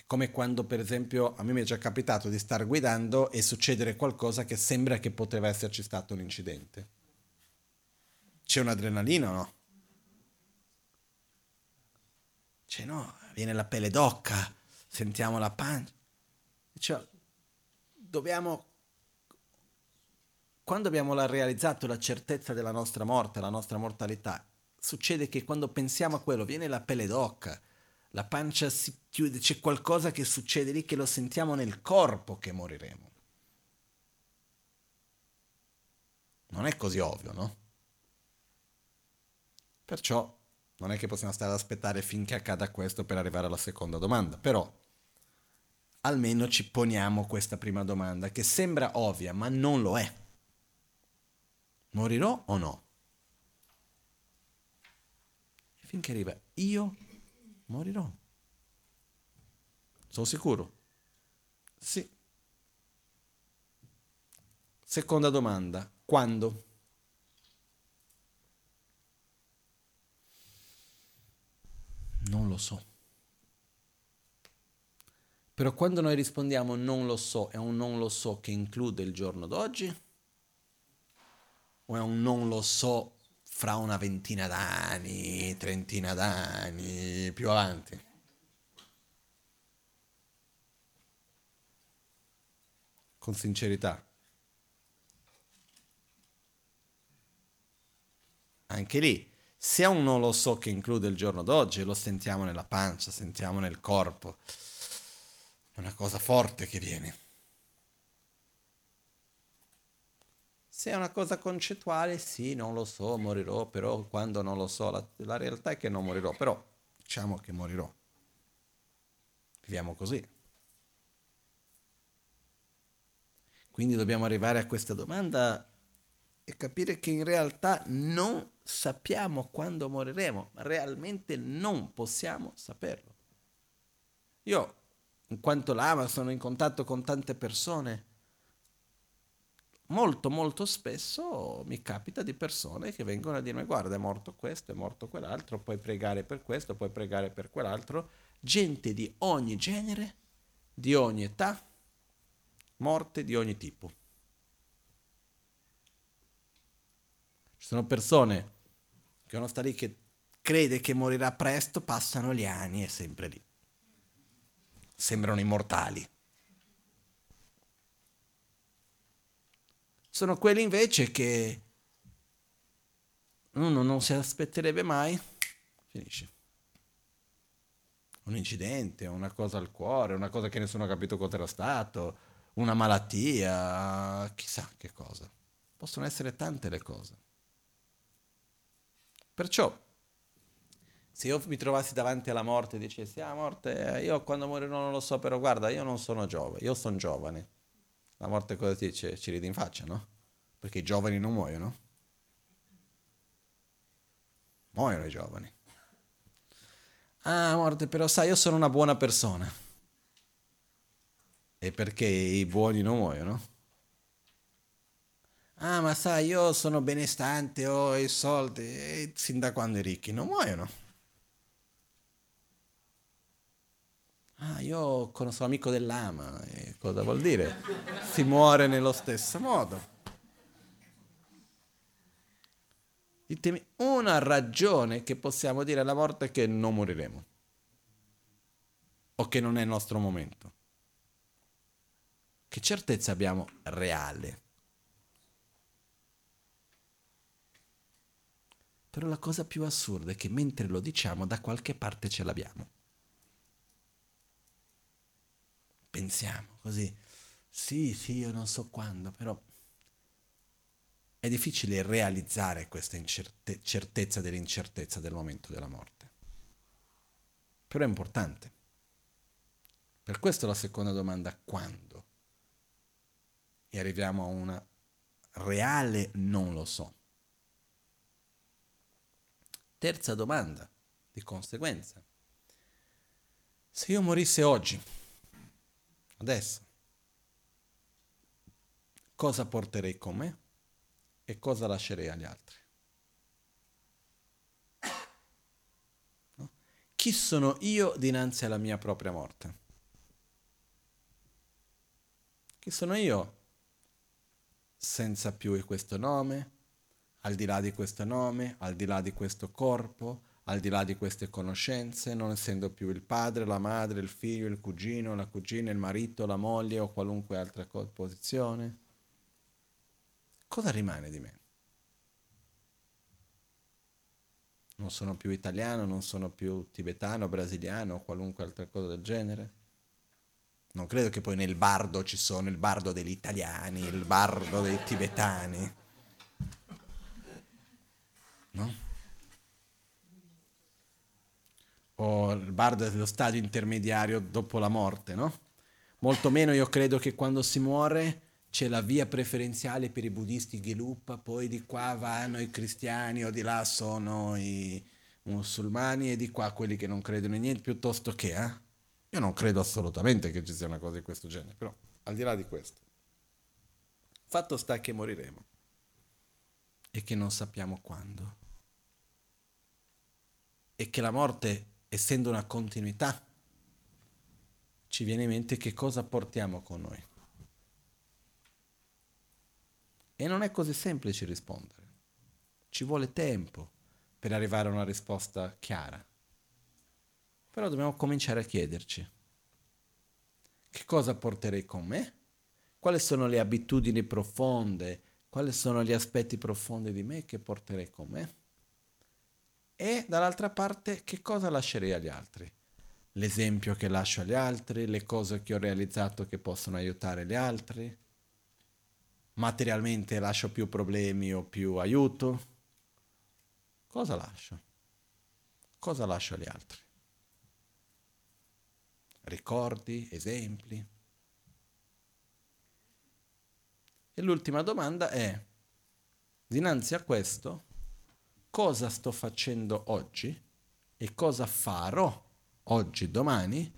come quando per esempio a me mi è già capitato di star guidando e succedere qualcosa che sembra che poteva esserci stato un incidente. C'è un'adrenalina o no? Cioè no, viene la pelle d'occa, sentiamo la pancia. Cioè, dobbiamo quando abbiamo realizzato la certezza della nostra morte, la nostra mortalità, succede che quando pensiamo a quello viene la pelle d'occa, la pancia si chiude, c'è qualcosa che succede lì che lo sentiamo nel corpo che moriremo. Non è così ovvio, no? Perciò non è che possiamo stare ad aspettare finché accada questo per arrivare alla seconda domanda, però almeno ci poniamo questa prima domanda che sembra ovvia, ma non lo è. Morirò o no? Finché arriva io morirò. Sono sicuro? Sì. Seconda domanda, quando? Non lo so. Però quando noi rispondiamo non lo so, è un non lo so che include il giorno d'oggi? O è un non lo so fra una ventina d'anni, trentina d'anni, più avanti. Con sincerità. anche lì, se un non lo so che include il giorno d'oggi, lo sentiamo nella pancia, sentiamo nel corpo, è una cosa forte che viene. Se è una cosa concettuale, sì, non lo so, morirò, però quando non lo so, la, la realtà è che non morirò, però diciamo che morirò. Viviamo così. Quindi dobbiamo arrivare a questa domanda e capire che in realtà non sappiamo quando moriremo, realmente non possiamo saperlo. Io, in quanto lama, sono in contatto con tante persone molto molto spesso mi capita di persone che vengono a dirmi guarda è morto questo, è morto quell'altro, puoi pregare per questo, puoi pregare per quell'altro, gente di ogni genere, di ogni età, morte di ogni tipo. Ci sono persone che uno sta lì che crede che morirà presto, passano gli anni è sempre lì. Sembrano immortali. sono quelli invece che uno non si aspetterebbe mai, finisce. Un incidente, una cosa al cuore, una cosa che nessuno ha capito cosa era stato, una malattia, chissà che cosa. Possono essere tante le cose. Perciò, se io mi trovassi davanti alla morte e dicessi, ah morte, io quando morirò non lo so, però guarda, io non sono giovane, io sono giovane la morte cosa ti dice? Ci ridi in faccia, no? Perché i giovani non muoiono. Muoiono i giovani. Ah, morte, però sai, io sono una buona persona. E perché i buoni non muoiono? Ah, ma sai, io sono benestante, ho i soldi, e sin da quando i ricchi non muoiono. Ah, io sono amico dell'ama, e cosa vuol dire? Si muore nello stesso modo. Ditemi una ragione che possiamo dire alla morte che non moriremo o che non è il nostro momento. Che certezza abbiamo reale? Però la cosa più assurda è che mentre lo diciamo da qualche parte ce l'abbiamo. Pensiamo così, sì, sì, io non so quando, però è difficile realizzare questa incerte- certezza dell'incertezza del momento della morte. Però è importante. Per questo la seconda domanda, quando? E arriviamo a una reale non lo so. Terza domanda, di conseguenza. Se io morisse oggi, Adesso, cosa porterei con me e cosa lascerei agli altri? No? Chi sono io dinanzi alla mia propria morte? Chi sono io senza più questo nome, al di là di questo nome, al di là di questo corpo, al di là di queste conoscenze, non essendo più il padre, la madre, il figlio, il cugino, la cugina, il marito, la moglie o qualunque altra posizione? Cosa rimane di me? Non sono più italiano, non sono più tibetano, brasiliano o qualunque altra cosa del genere? Non credo che poi nel bardo ci sono il bardo degli italiani, il bardo dei tibetani. No? O il bardo dello stadio intermediario dopo la morte, no? Molto meno io credo che quando si muore c'è la via preferenziale per i buddisti Gelupa, poi di qua vanno i cristiani o di là sono i musulmani e di qua quelli che non credono in niente, piuttosto che, eh? Io non credo assolutamente che ci sia una cosa di questo genere, però al di là di questo, fatto sta che moriremo e che non sappiamo quando e che la morte essendo una continuità, ci viene in mente che cosa portiamo con noi. E non è così semplice rispondere. Ci vuole tempo per arrivare a una risposta chiara. Però dobbiamo cominciare a chiederci, che cosa porterei con me? Quali sono le abitudini profonde? Quali sono gli aspetti profondi di me che porterei con me? E dall'altra parte che cosa lascerei agli altri? L'esempio che lascio agli altri, le cose che ho realizzato che possono aiutare gli altri. Materialmente lascio più problemi o più aiuto. Cosa lascio? Cosa lascio agli altri? Ricordi, esempi? E l'ultima domanda è, dinanzi a questo, cosa sto facendo oggi e cosa farò oggi, domani,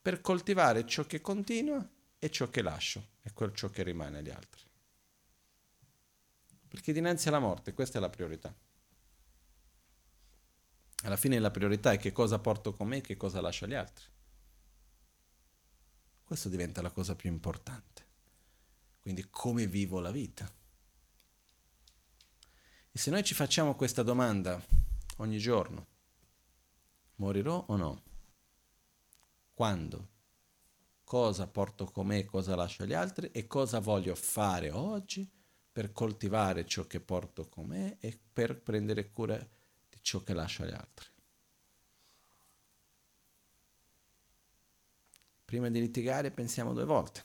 per coltivare ciò che continua e ciò che lascio e quel ciò che rimane agli altri. Perché dinanzi alla morte questa è la priorità. Alla fine la priorità è che cosa porto con me e che cosa lascio agli altri. Questo diventa la cosa più importante. Quindi come vivo la vita. E se noi ci facciamo questa domanda ogni giorno, morirò o no? Quando? Cosa porto con me, cosa lascio agli altri e cosa voglio fare oggi per coltivare ciò che porto con me e per prendere cura di ciò che lascio agli altri. Prima di litigare pensiamo due volte.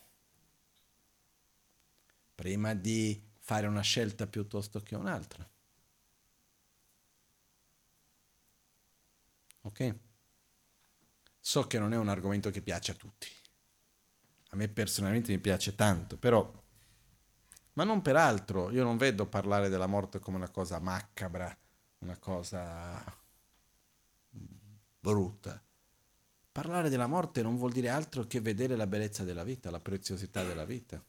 Prima di fare una scelta piuttosto che un'altra. Ok? So che non è un argomento che piace a tutti. A me personalmente mi piace tanto, però... Ma non per altro, io non vedo parlare della morte come una cosa macabra, una cosa brutta. Parlare della morte non vuol dire altro che vedere la bellezza della vita, la preziosità della vita.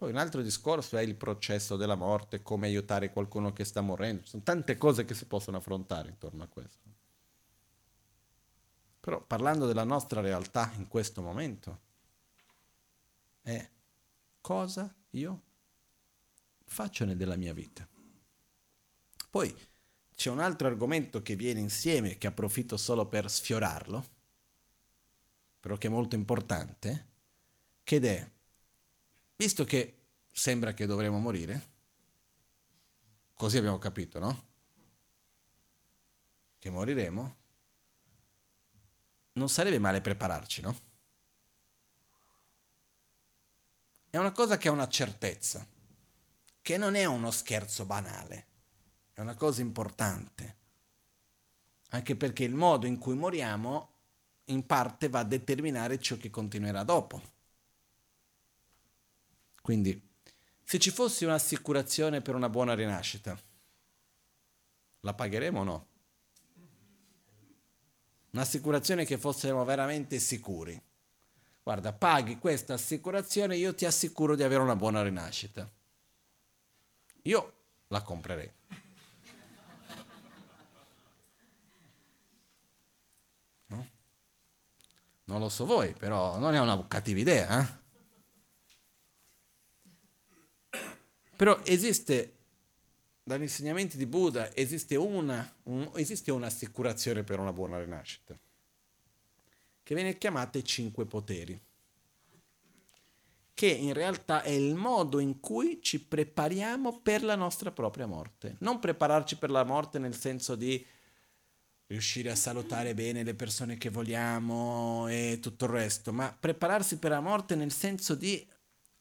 Poi un altro discorso è il processo della morte, come aiutare qualcuno che sta morendo. Ci sono tante cose che si possono affrontare intorno a questo. Però parlando della nostra realtà in questo momento, è cosa io faccio della mia vita. Poi c'è un altro argomento che viene insieme, che approfitto solo per sfiorarlo, però che è molto importante, che è visto che sembra che dovremo morire, così abbiamo capito, no? Che moriremo, non sarebbe male prepararci, no? È una cosa che ha una certezza, che non è uno scherzo banale, è una cosa importante, anche perché il modo in cui moriamo in parte va a determinare ciò che continuerà dopo. Quindi, se ci fosse un'assicurazione per una buona rinascita, la pagheremo o no? Un'assicurazione che fossimo veramente sicuri. Guarda, paghi questa assicurazione, io ti assicuro di avere una buona rinascita. Io la comprerei. No? Non lo so voi, però non è una cattiva idea, eh? Però esiste, dagli insegnamenti di Buddha, esiste, una, un, esiste un'assicurazione per una buona rinascita, che viene chiamata i cinque poteri, che in realtà è il modo in cui ci prepariamo per la nostra propria morte. Non prepararci per la morte nel senso di riuscire a salutare bene le persone che vogliamo e tutto il resto, ma prepararsi per la morte nel senso di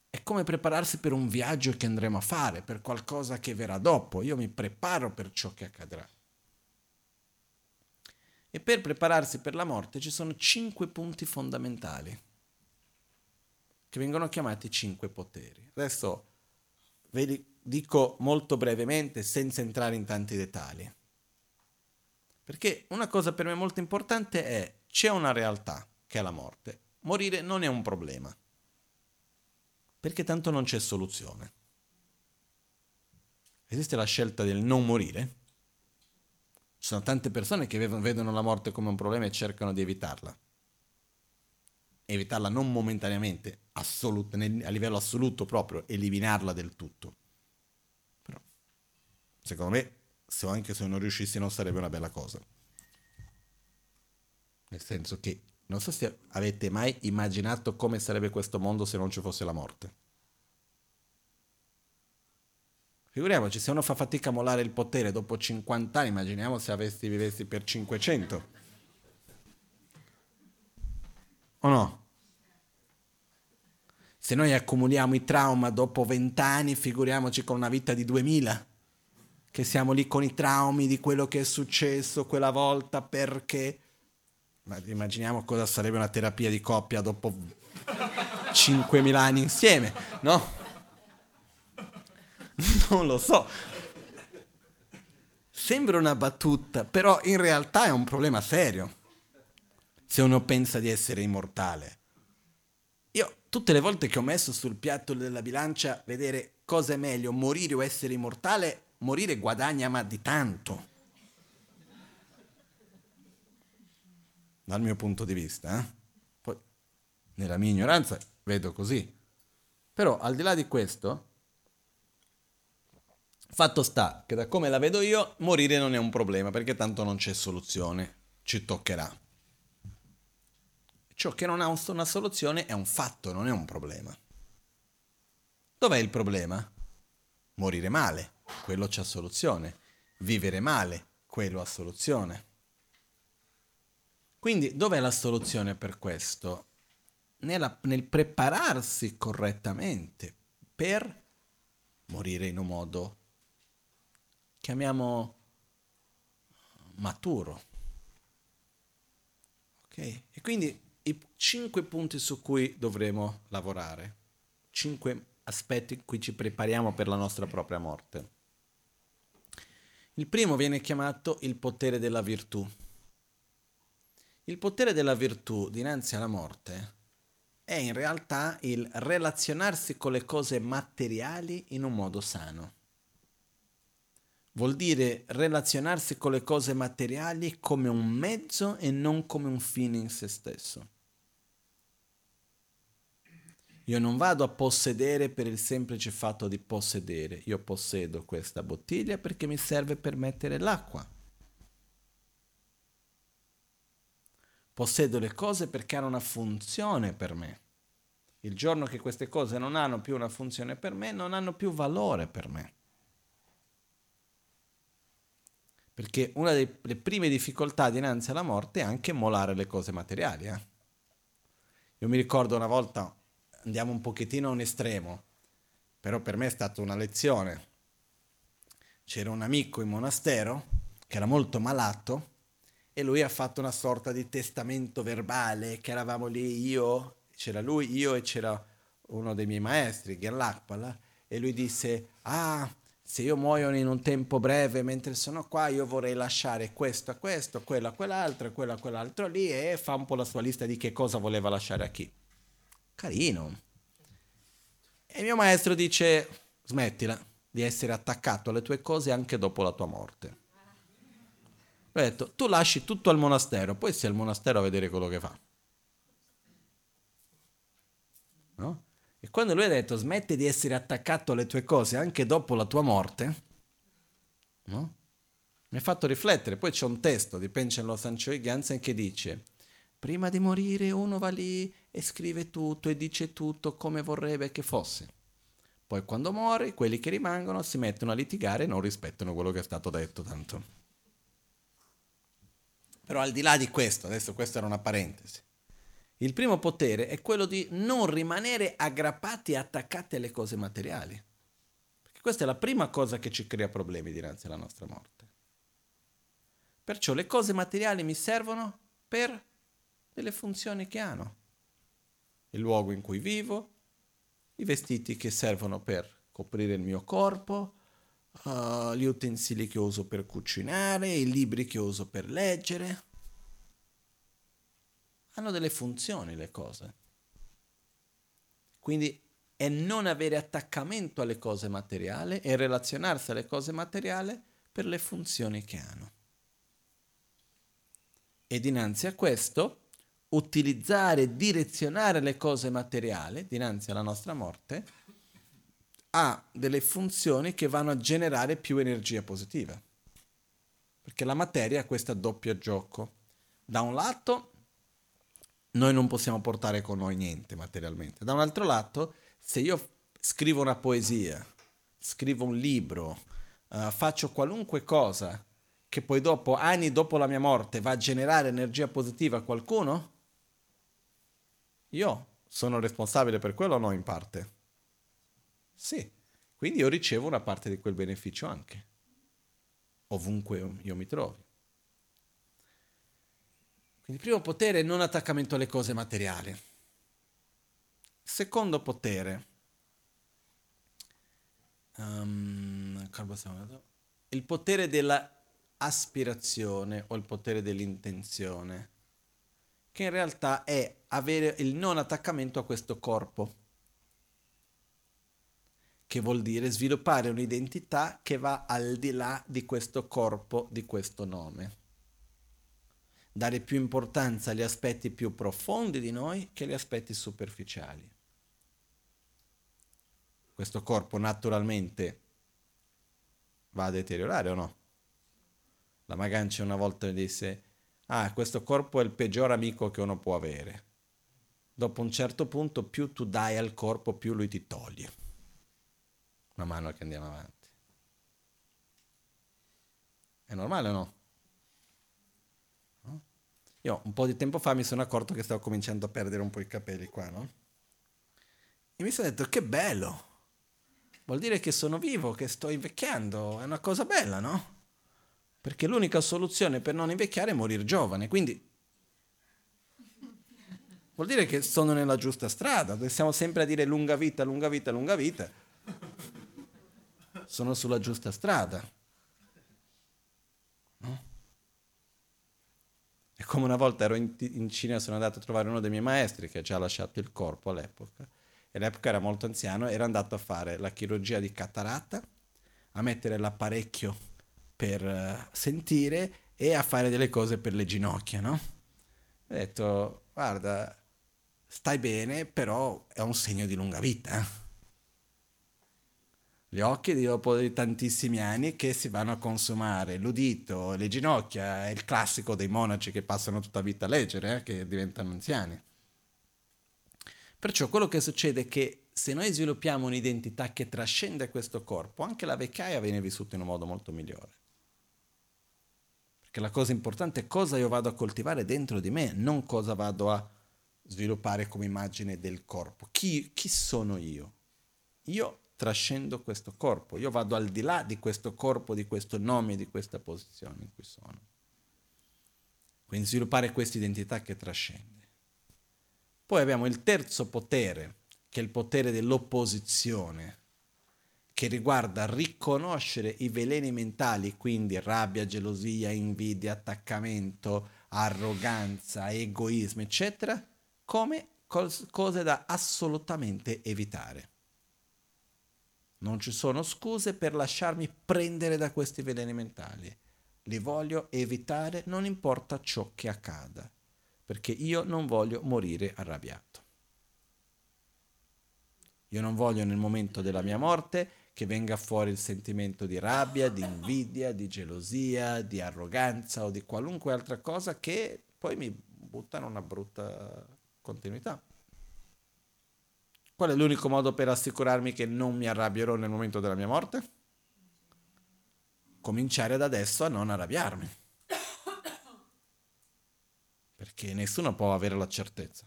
è come prepararsi per un viaggio che andremo a fare, per qualcosa che verrà dopo. Io mi preparo per ciò che accadrà. E per prepararsi per la morte ci sono cinque punti fondamentali, che vengono chiamati cinque poteri. Adesso ve li dico molto brevemente, senza entrare in tanti dettagli. Perché una cosa per me molto importante è, c'è una realtà, che è la morte. Morire non è un problema perché tanto non c'è soluzione. Esiste la scelta del non morire? Ci sono tante persone che vedono la morte come un problema e cercano di evitarla. Evitarla non momentaneamente, assolut- a livello assoluto proprio, eliminarla del tutto. Però, secondo me, se anche se non riuscissi non sarebbe una bella cosa. Nel senso che non so se avete mai immaginato come sarebbe questo mondo se non ci fosse la morte. Figuriamoci, se uno fa fatica a mollare il potere dopo 50 anni, immaginiamo se avessi vivessi per 500. O no? Se noi accumuliamo i trauma dopo 20 anni, figuriamoci con una vita di 2000 che siamo lì con i traumi di quello che è successo quella volta perché... Ma immaginiamo cosa sarebbe una terapia di coppia dopo 5.000 anni insieme, no? Non lo so. Sembra una battuta, però in realtà è un problema serio. Se uno pensa di essere immortale. Io tutte le volte che ho messo sul piatto della bilancia vedere cosa è meglio, morire o essere immortale, morire guadagna ma di tanto. Dal mio punto di vista, eh? Poi, nella mia ignoranza, vedo così. Però al di là di questo, fatto sta che da come la vedo io, morire non è un problema perché tanto non c'è soluzione, ci toccherà. Ciò che non ha una soluzione è un fatto, non è un problema. Dov'è il problema? Morire male quello c'ha soluzione. Vivere male, quello ha soluzione. Quindi dov'è la soluzione per questo? Nella, nel prepararsi correttamente per morire in un modo, chiamiamo maturo. Ok? E quindi i cinque punti su cui dovremo lavorare, cinque aspetti in cui ci prepariamo per la nostra propria morte. Il primo viene chiamato il potere della virtù. Il potere della virtù dinanzi alla morte è in realtà il relazionarsi con le cose materiali in un modo sano. Vuol dire relazionarsi con le cose materiali come un mezzo e non come un fine in se stesso. Io non vado a possedere per il semplice fatto di possedere. Io possedo questa bottiglia perché mi serve per mettere l'acqua. Possedo le cose perché hanno una funzione per me. Il giorno che queste cose non hanno più una funzione per me, non hanno più valore per me. Perché una delle prime difficoltà dinanzi alla morte è anche molare le cose materiali. Eh? Io mi ricordo una volta andiamo un pochettino a un estremo, però per me è stata una lezione. C'era un amico in monastero che era molto malato e lui ha fatto una sorta di testamento verbale che eravamo lì io, c'era lui, io e c'era uno dei miei maestri, Gerlachpala, e lui disse, ah, se io muoio in un tempo breve mentre sono qua, io vorrei lasciare questo a questo, quello a quell'altro, quello a quell'altro lì, e fa un po' la sua lista di che cosa voleva lasciare a chi. Carino. E mio maestro dice, smettila di essere attaccato alle tue cose anche dopo la tua morte. Ho detto, tu lasci tutto al monastero, poi sei al monastero a vedere quello che fa. No? E quando lui ha detto smetti di essere attaccato alle tue cose anche dopo la tua morte, no? mi ha fatto riflettere. Poi c'è un testo di Penchen Sanchoi Gansen che dice Prima di morire uno va lì e scrive tutto e dice tutto come vorrebbe che fosse. Poi quando muore, quelli che rimangono si mettono a litigare e non rispettano quello che è stato detto tanto. Però al di là di questo, adesso questa era una parentesi, il primo potere è quello di non rimanere aggrappati e attaccati alle cose materiali. Perché questa è la prima cosa che ci crea problemi dinanzi alla nostra morte. Perciò le cose materiali mi servono per delle funzioni che hanno. Il luogo in cui vivo, i vestiti che servono per coprire il mio corpo, uh, gli utensili che uso per cucinare, i libri che uso per leggere. Hanno delle funzioni le cose. Quindi è non avere attaccamento alle cose materiali e relazionarsi alle cose materiali per le funzioni che hanno. E dinanzi a questo utilizzare, direzionare le cose materiali dinanzi alla nostra morte ha delle funzioni che vanno a generare più energia positiva. Perché la materia ha questo doppio gioco. Da un lato, noi non possiamo portare con noi niente materialmente. Da un altro lato, se io scrivo una poesia scrivo un libro, uh, faccio qualunque cosa che poi dopo, anni dopo la mia morte, va a generare energia positiva a qualcuno, io sono responsabile per quello o no in parte? Sì, quindi io ricevo una parte di quel beneficio anche, ovunque io mi trovi. Quindi primo potere, non attaccamento alle cose materiali. Secondo potere, um, il potere dell'aspirazione o il potere dell'intenzione, che in realtà è avere il non attaccamento a questo corpo, che vuol dire sviluppare un'identità che va al di là di questo corpo, di questo nome dare più importanza agli aspetti più profondi di noi che agli aspetti superficiali. Questo corpo naturalmente va a deteriorare o no? La Magancia una volta mi disse, ah, questo corpo è il peggior amico che uno può avere. Dopo un certo punto più tu dai al corpo, più lui ti toglie. Man mano che andiamo avanti. È normale o no? Io un po' di tempo fa mi sono accorto che stavo cominciando a perdere un po' i capelli qua, no? E mi sono detto che bello. Vuol dire che sono vivo, che sto invecchiando, è una cosa bella, no? Perché l'unica soluzione per non invecchiare è morire giovane, quindi vuol dire che sono nella giusta strada, siamo sempre a dire lunga vita, lunga vita, lunga vita. Sono sulla giusta strada. E come una volta ero in, in Cina sono andato a trovare uno dei miei maestri che ha già lasciato il corpo all'epoca, e all'epoca era molto anziano, era andato a fare la chirurgia di cataratta, a mettere l'apparecchio per uh, sentire e a fare delle cose per le ginocchia, no? Ho detto, guarda, stai bene, però è un segno di lunga vita. Gli occhi dopo tantissimi anni che si vanno a consumare, l'udito, le ginocchia, è il classico dei monaci che passano tutta vita a leggere, eh, che diventano anziani. Perciò quello che succede è che se noi sviluppiamo un'identità che trascende questo corpo, anche la vecchiaia viene vissuta in un modo molto migliore. Perché la cosa importante è cosa io vado a coltivare dentro di me, non cosa vado a sviluppare come immagine del corpo. Chi, chi sono io? Io trascendo questo corpo, io vado al di là di questo corpo, di questo nome, di questa posizione in cui sono. Quindi sviluppare questa identità che trascende. Poi abbiamo il terzo potere, che è il potere dell'opposizione, che riguarda riconoscere i veleni mentali, quindi rabbia, gelosia, invidia, attaccamento, arroganza, egoismo, eccetera, come cose da assolutamente evitare. Non ci sono scuse per lasciarmi prendere da questi veleni mentali. Li voglio evitare, non importa ciò che accada, perché io non voglio morire arrabbiato. Io non voglio nel momento della mia morte che venga fuori il sentimento di rabbia, di invidia, di gelosia, di arroganza o di qualunque altra cosa che poi mi buttano una brutta continuità. Qual è l'unico modo per assicurarmi che non mi arrabbierò nel momento della mia morte? Cominciare da adesso a non arrabbiarmi. Perché nessuno può avere la certezza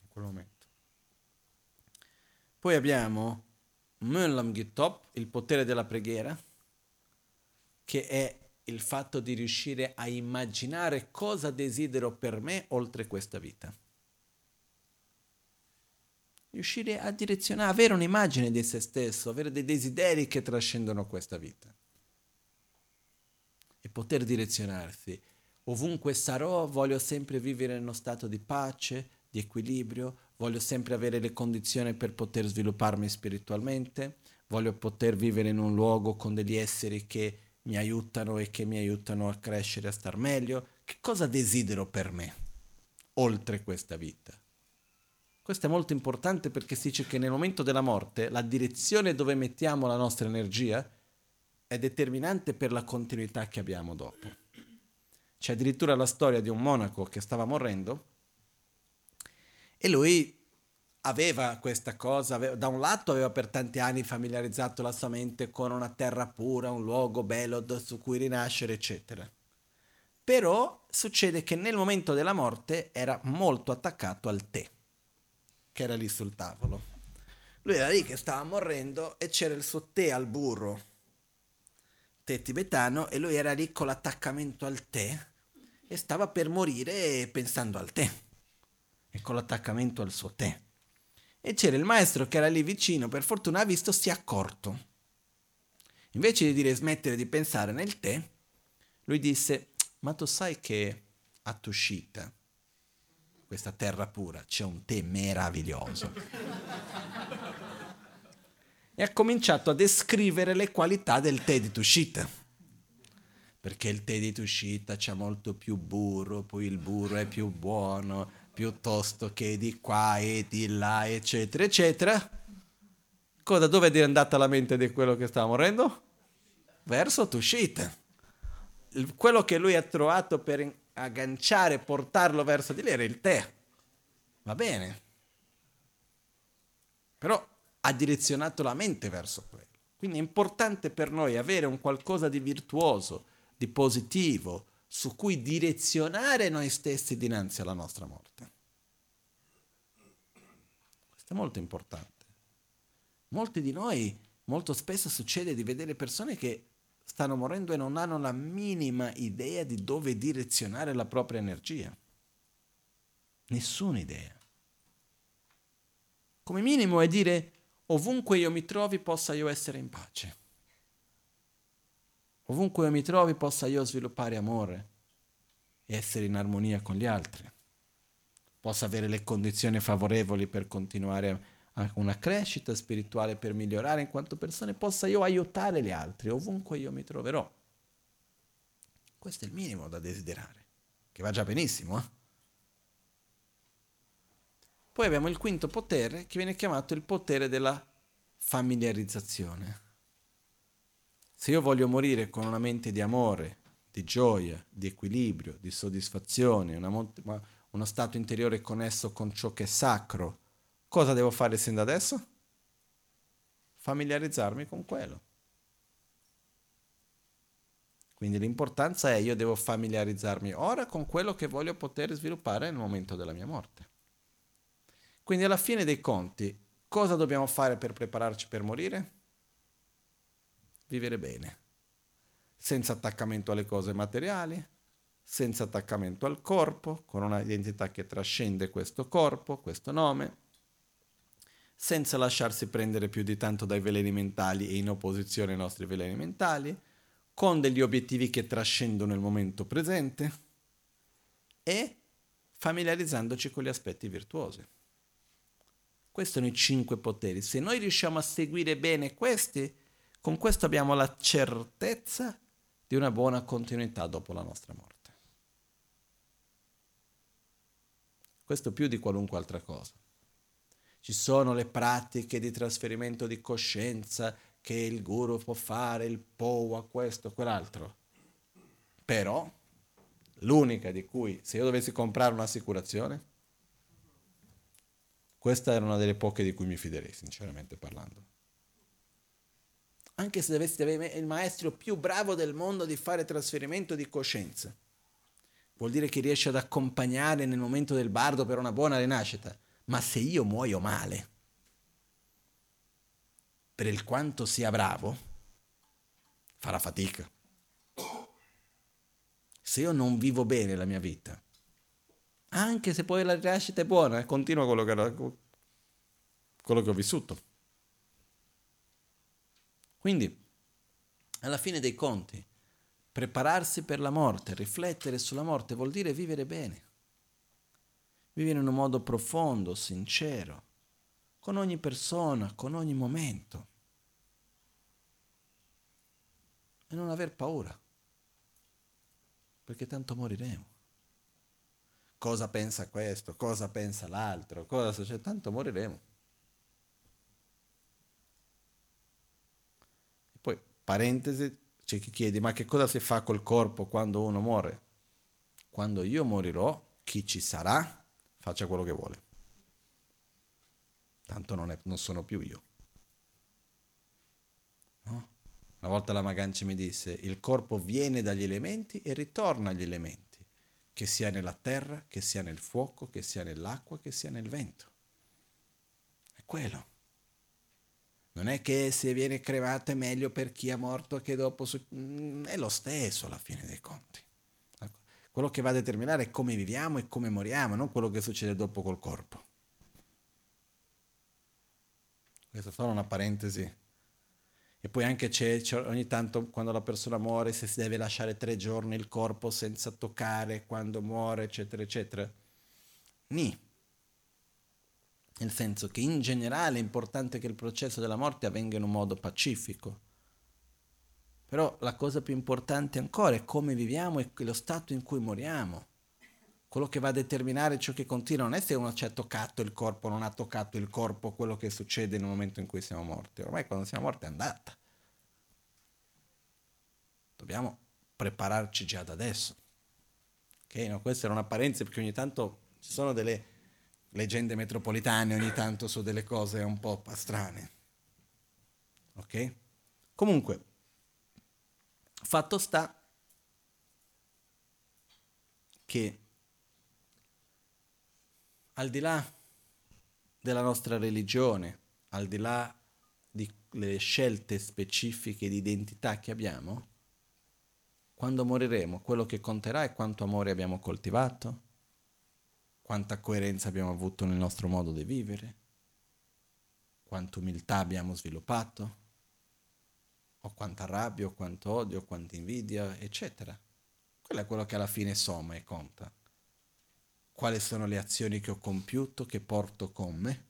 in quel momento. Poi abbiamo Möllam Gittop, il potere della preghiera, che è il fatto di riuscire a immaginare cosa desidero per me oltre questa vita riuscire a direzionare, avere un'immagine di se stesso, avere dei desideri che trascendono questa vita e poter direzionarsi. Ovunque sarò, voglio sempre vivere in uno stato di pace, di equilibrio, voglio sempre avere le condizioni per poter svilupparmi spiritualmente, voglio poter vivere in un luogo con degli esseri che mi aiutano e che mi aiutano a crescere, a star meglio. Che cosa desidero per me, oltre questa vita? Questo è molto importante perché si dice che nel momento della morte la direzione dove mettiamo la nostra energia è determinante per la continuità che abbiamo dopo. C'è addirittura la storia di un monaco che stava morendo e lui aveva questa cosa, aveva, da un lato aveva per tanti anni familiarizzato la sua mente con una terra pura, un luogo bello su cui rinascere, eccetera. Però succede che nel momento della morte era molto attaccato al tè, che era lì sul tavolo. Lui era lì che stava morendo e c'era il suo tè al burro, tè tibetano, e lui era lì con l'attaccamento al tè e stava per morire pensando al tè e con l'attaccamento al suo tè. E c'era il maestro che era lì vicino, per fortuna ha visto, si è accorto. Invece di dire smettere di pensare nel tè, lui disse, ma tu sai che a Tushita, questa terra pura, c'è un tè meraviglioso. e ha cominciato a descrivere le qualità del tè di Tushita. Perché il tè di Tushita c'ha molto più burro, poi il burro è più buono, piuttosto che di qua e di là, eccetera, eccetera. Cosa, dove è andata la mente di quello che stava morendo? Verso Tushita. Quello che lui ha trovato per agganciare, portarlo verso di lì era il tè. Va bene. Però ha direzionato la mente verso quello. Quindi è importante per noi avere un qualcosa di virtuoso, di positivo, su cui direzionare noi stessi dinanzi alla nostra morte. Questo è molto importante. Molti di noi, molto spesso succede di vedere persone che stanno morendo e non hanno la minima idea di dove direzionare la propria energia. Nessuna idea. Come minimo è dire ovunque io mi trovi possa io essere in pace. Ovunque io mi trovi possa io sviluppare amore e essere in armonia con gli altri. Possa avere le condizioni favorevoli per continuare a una crescita spirituale, per migliorare in quanto persone, possa io aiutare gli altri ovunque io mi troverò. Questo è il minimo da desiderare, che va già benissimo. Eh? Poi abbiamo il quinto potere che viene chiamato il potere della familiarizzazione. Se io voglio morire con una mente di amore, di gioia, di equilibrio, di soddisfazione, una, uno stato interiore connesso con ciò che è sacro, cosa devo fare sin da adesso? Familiarizzarmi con quello. Quindi l'importanza è io devo familiarizzarmi ora con quello che voglio poter sviluppare nel momento della mia morte. Quindi alla fine dei conti, cosa dobbiamo fare per prepararci per morire? vivere bene, senza attaccamento alle cose materiali, senza attaccamento al corpo, con una identità che trascende questo corpo, questo nome, senza lasciarsi prendere più di tanto dai veleni mentali e in opposizione ai nostri veleni mentali, con degli obiettivi che trascendono il momento presente e familiarizzandoci con gli aspetti virtuosi. Questi sono i cinque poteri. Se noi riusciamo a seguire bene questi, con questo abbiamo la certezza di una buona continuità dopo la nostra morte. Questo più di qualunque altra cosa. Ci sono le pratiche di trasferimento di coscienza che il guru può fare, il POA, questo, quell'altro. Però l'unica di cui, se io dovessi comprare un'assicurazione, questa era una delle poche di cui mi fiderei, sinceramente parlando anche se dovessi avere il maestro più bravo del mondo di fare trasferimento di coscienza. Vuol dire che riesce ad accompagnare nel momento del bardo per una buona rinascita. Ma se io muoio male, per il quanto sia bravo, farà fatica. Se io non vivo bene la mia vita, anche se poi la rinascita è buona, eh, continua quello che, quello che ho vissuto. Quindi, alla fine dei conti, prepararsi per la morte, riflettere sulla morte, vuol dire vivere bene. Vivere in un modo profondo, sincero, con ogni persona, con ogni momento. E non aver paura, perché tanto moriremo. Cosa pensa questo? Cosa pensa l'altro? Cosa succede? Tanto moriremo. Parentesi, c'è chi chiede, ma che cosa si fa col corpo quando uno muore? Quando io morirò, chi ci sarà, faccia quello che vuole. tanto non, è, non sono più io. No? Una volta la Maganci mi disse, il corpo viene dagli elementi e ritorna agli elementi, che sia nella terra, che sia nel fuoco, che sia nell'acqua, che sia nel vento. È quello. Non è che se viene cremato è meglio per chi è morto che dopo... Mm, è lo stesso alla fine dei conti. Quello che va a determinare è come viviamo e come moriamo, non quello che succede dopo col corpo. Questa è solo una parentesi. E poi anche c'è, c'è, ogni tanto quando la persona muore se si deve lasciare tre giorni il corpo senza toccare quando muore, eccetera, eccetera. Ni. Nel senso che in generale è importante che il processo della morte avvenga in un modo pacifico. Però la cosa più importante ancora è come viviamo e lo stato in cui moriamo. Quello che va a determinare ciò che continua non è se uno ci ha toccato il corpo non ha toccato il corpo, quello che succede nel momento in cui siamo morti. Ormai quando siamo morti è andata. Dobbiamo prepararci già da adesso. Ok, no, questa era una parentesi perché ogni tanto ci sono delle leggende metropolitane ogni tanto su delle cose un po' strane. Ok? Comunque, fatto sta che al di là della nostra religione, al di là delle scelte specifiche di identità che abbiamo, quando moriremo, quello che conterà è quanto amore abbiamo coltivato, quanta coerenza abbiamo avuto nel nostro modo di vivere, quanta umiltà abbiamo sviluppato, o quanta rabbia, o quanto odio, o quanta invidia, eccetera. Quello è quello che alla fine somma e conta. Quali sono le azioni che ho compiuto, che porto con me,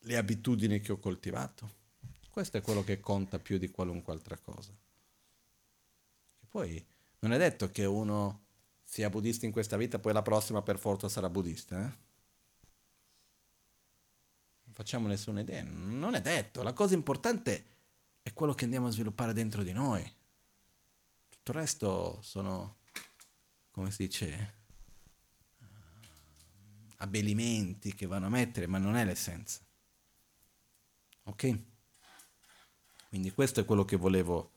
le abitudini che ho coltivato. Questo è quello che conta più di qualunque altra cosa. E poi non è detto che uno sia buddista in questa vita, poi la prossima per forza sarà buddista. Eh? Facciamo nessuna idea, non è detto. La cosa importante è quello che andiamo a sviluppare dentro di noi. Tutto il resto sono, come si dice, abbelimenti che vanno a mettere, ma non è l'essenza. Ok? Quindi questo è quello che volevo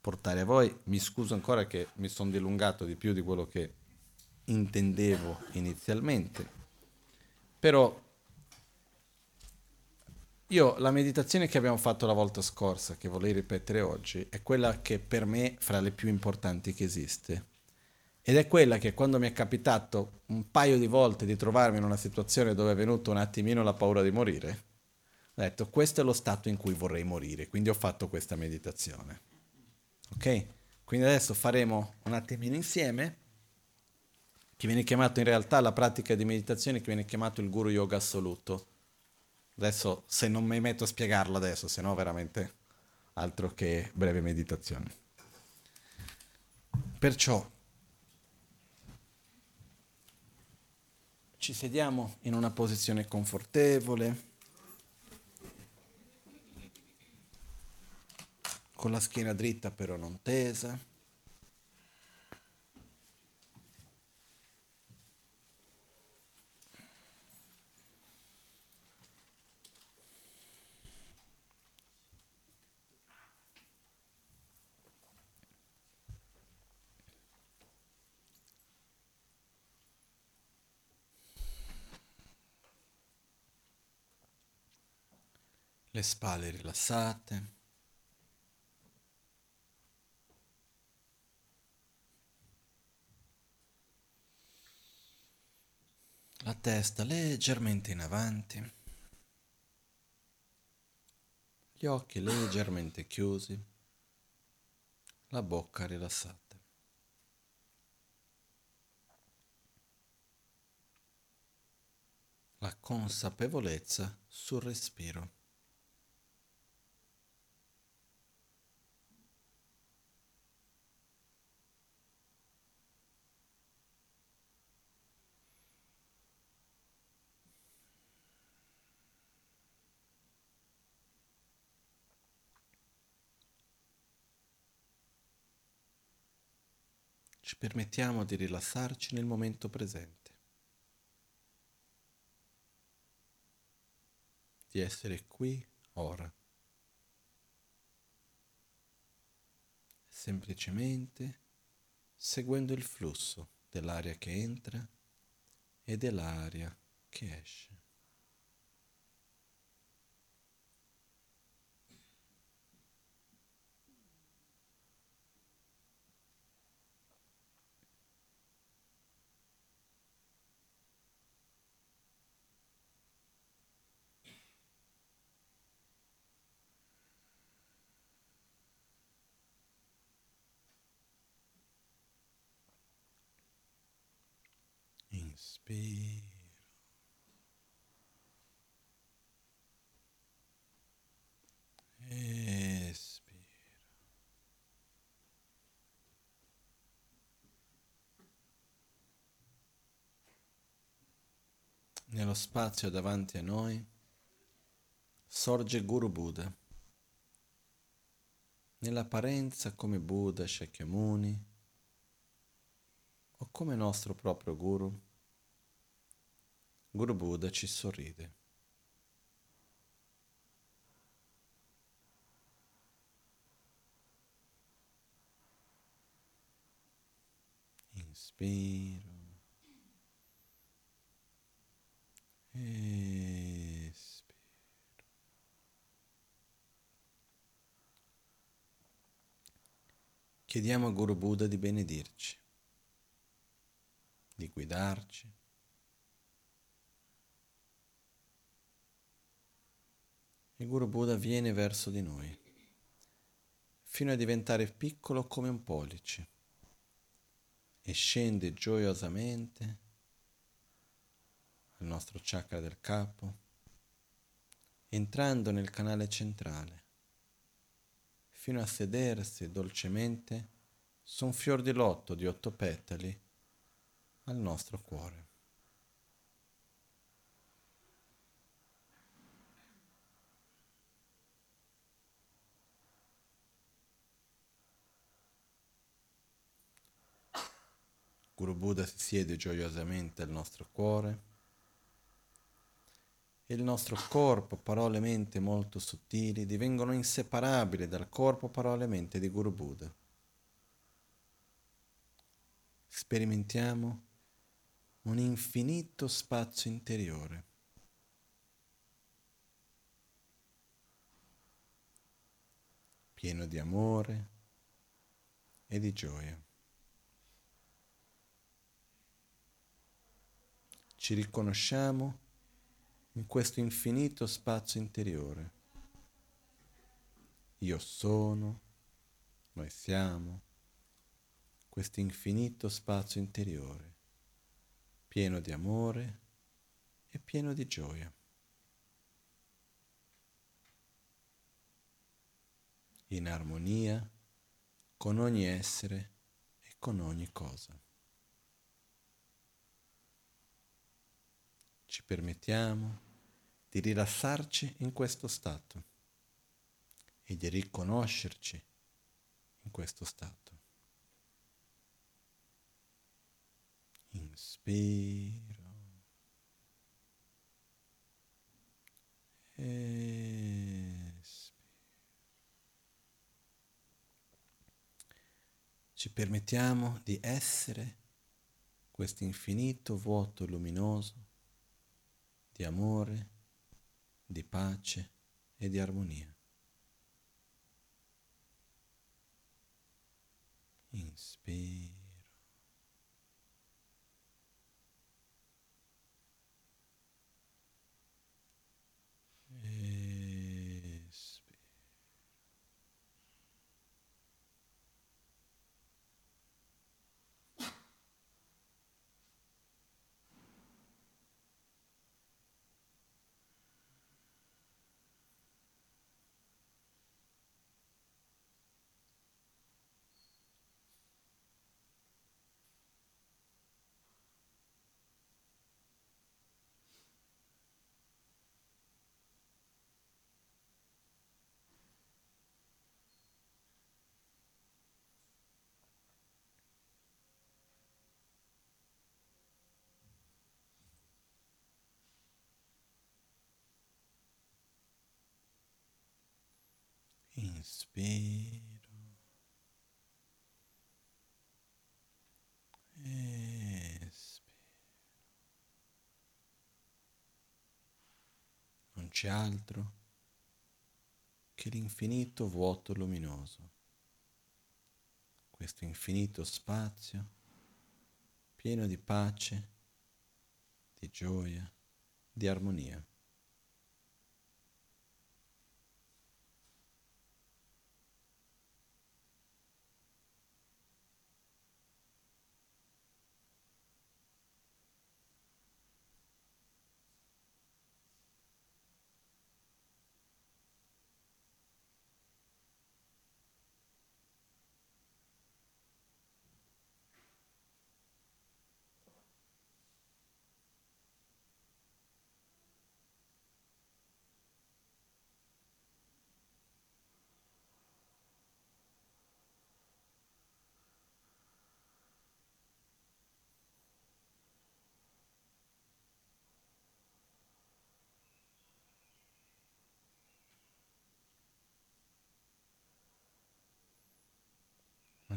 portare a voi. Mi scuso ancora che mi sono dilungato di più di quello che intendevo inizialmente, però io la meditazione che abbiamo fatto la volta scorsa, che vorrei ripetere oggi, è quella che per me fra le più importanti che esiste. Ed è quella che quando mi è capitato un paio di volte di trovarmi in una situazione dove è venuto un attimino la paura di morire, ho detto questo è lo stato in cui vorrei morire, quindi ho fatto questa meditazione. Ok? Quindi adesso faremo un attimino insieme, che viene chiamato in realtà la pratica di meditazione, che viene chiamato il guru yoga assoluto. Adesso, se non mi metto a spiegarlo adesso, se no veramente altro che breve meditazione. Perciò ci sediamo in una posizione confortevole con la schiena dritta però non tesa. Le spalle rilassate. la testa leggermente in avanti, gli occhi leggermente chiusi, la bocca rilassata. La consapevolezza sul respiro. Permettiamo di rilassarci nel momento presente. di essere qui ora. Semplicemente seguendo il flusso dell'aria che entra e dell'aria che esce. Inspiro. Espiro. Nello spazio davanti a noi sorge Guru Buddha. Nell'apparenza come Buddha Shakyamuni o come nostro proprio Guru. Guru Buddha ci sorride. Inspiro. Espiro. Chiediamo a Guru Buddha di benedirci, di guidarci, il Guru Buddha viene verso di noi, fino a diventare piccolo come un pollice, e scende gioiosamente al nostro chakra del capo, entrando nel canale centrale, fino a sedersi dolcemente su un fior di lotto di otto petali al nostro cuore. Guru Buddha si siede gioiosamente al nostro cuore e il nostro corpo, parole e mente molto sottili divengono inseparabili dal corpo, parole e mente di Guru Buddha. Sperimentiamo un infinito spazio interiore. pieno di amore e di gioia. Ci riconosciamo in questo infinito spazio interiore. Io sono, noi siamo, questo infinito spazio interiore, pieno di amore e pieno di gioia. In armonia con ogni essere e con ogni cosa. Ci permettiamo di rilassarci in questo stato e di riconoscerci in questo stato. Inspiro. Espiro. Ci permettiamo di essere questo infinito vuoto luminoso di amore, di pace e di armonia. Inspiro. Inspiro. Espiro. Non c'è altro che l'infinito vuoto luminoso, questo infinito spazio pieno di pace, di gioia, di armonia.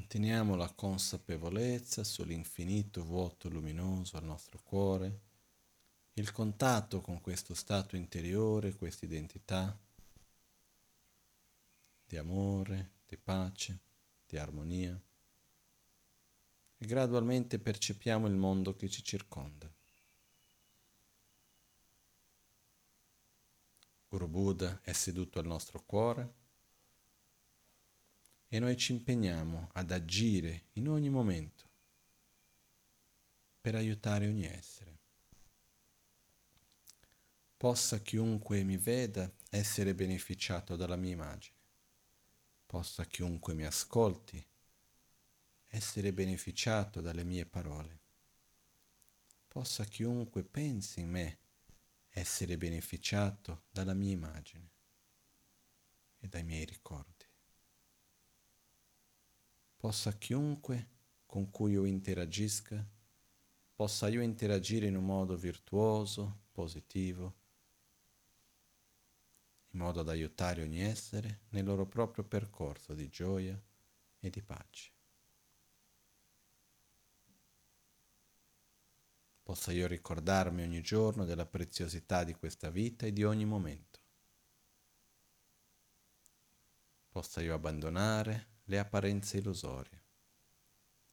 Manteniamo la consapevolezza sull'infinito vuoto luminoso al nostro cuore, il contatto con questo stato interiore, questa identità di amore, di pace, di armonia. E gradualmente percepiamo il mondo che ci circonda. Guru Buddha è seduto al nostro cuore e noi ci impegniamo ad agire in ogni momento per aiutare ogni essere. Possa chiunque mi veda essere beneficiato dalla mia immagine, possa chiunque mi ascolti essere beneficiato dalle mie parole, possa chiunque pensi in me essere beneficiato dalla mia immagine e dai miei ricordi possa chiunque con cui io interagisca, possa io interagire in un modo virtuoso, positivo, in modo da aiutare ogni essere nel loro proprio percorso di gioia e di pace. Possa io ricordarmi ogni giorno della preziosità di questa vita e di ogni momento. Possa io abbandonare le apparenze illusorie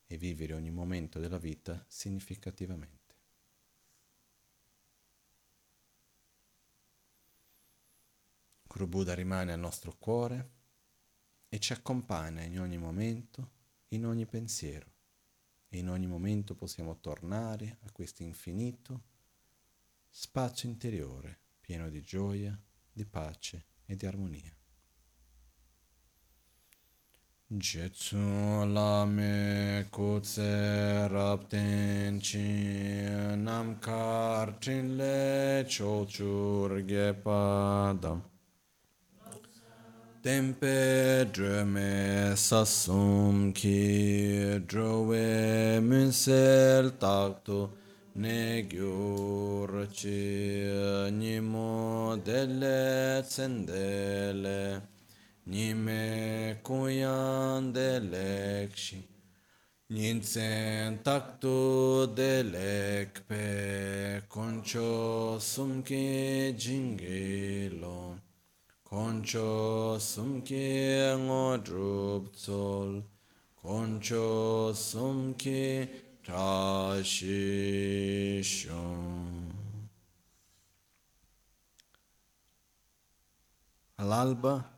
e vivere ogni momento della vita significativamente. Guru Buddha rimane al nostro cuore e ci accompagna in ogni momento, in ogni pensiero e in ogni momento possiamo tornare a questo infinito spazio interiore pieno di gioia, di pace e di armonia. Jetsu lame kutse rapten chi namkar chinle chochur gepadam. Tempe dreme sasum ki drove munsel taktu ne gyur chi nimo delle tsendele. Nime kuyan delekshi, Ninsen taktu delekpe, Koncho sumke jingilo, Koncho sumke ngodrup tsol, Koncho sumke trashishon. All'alba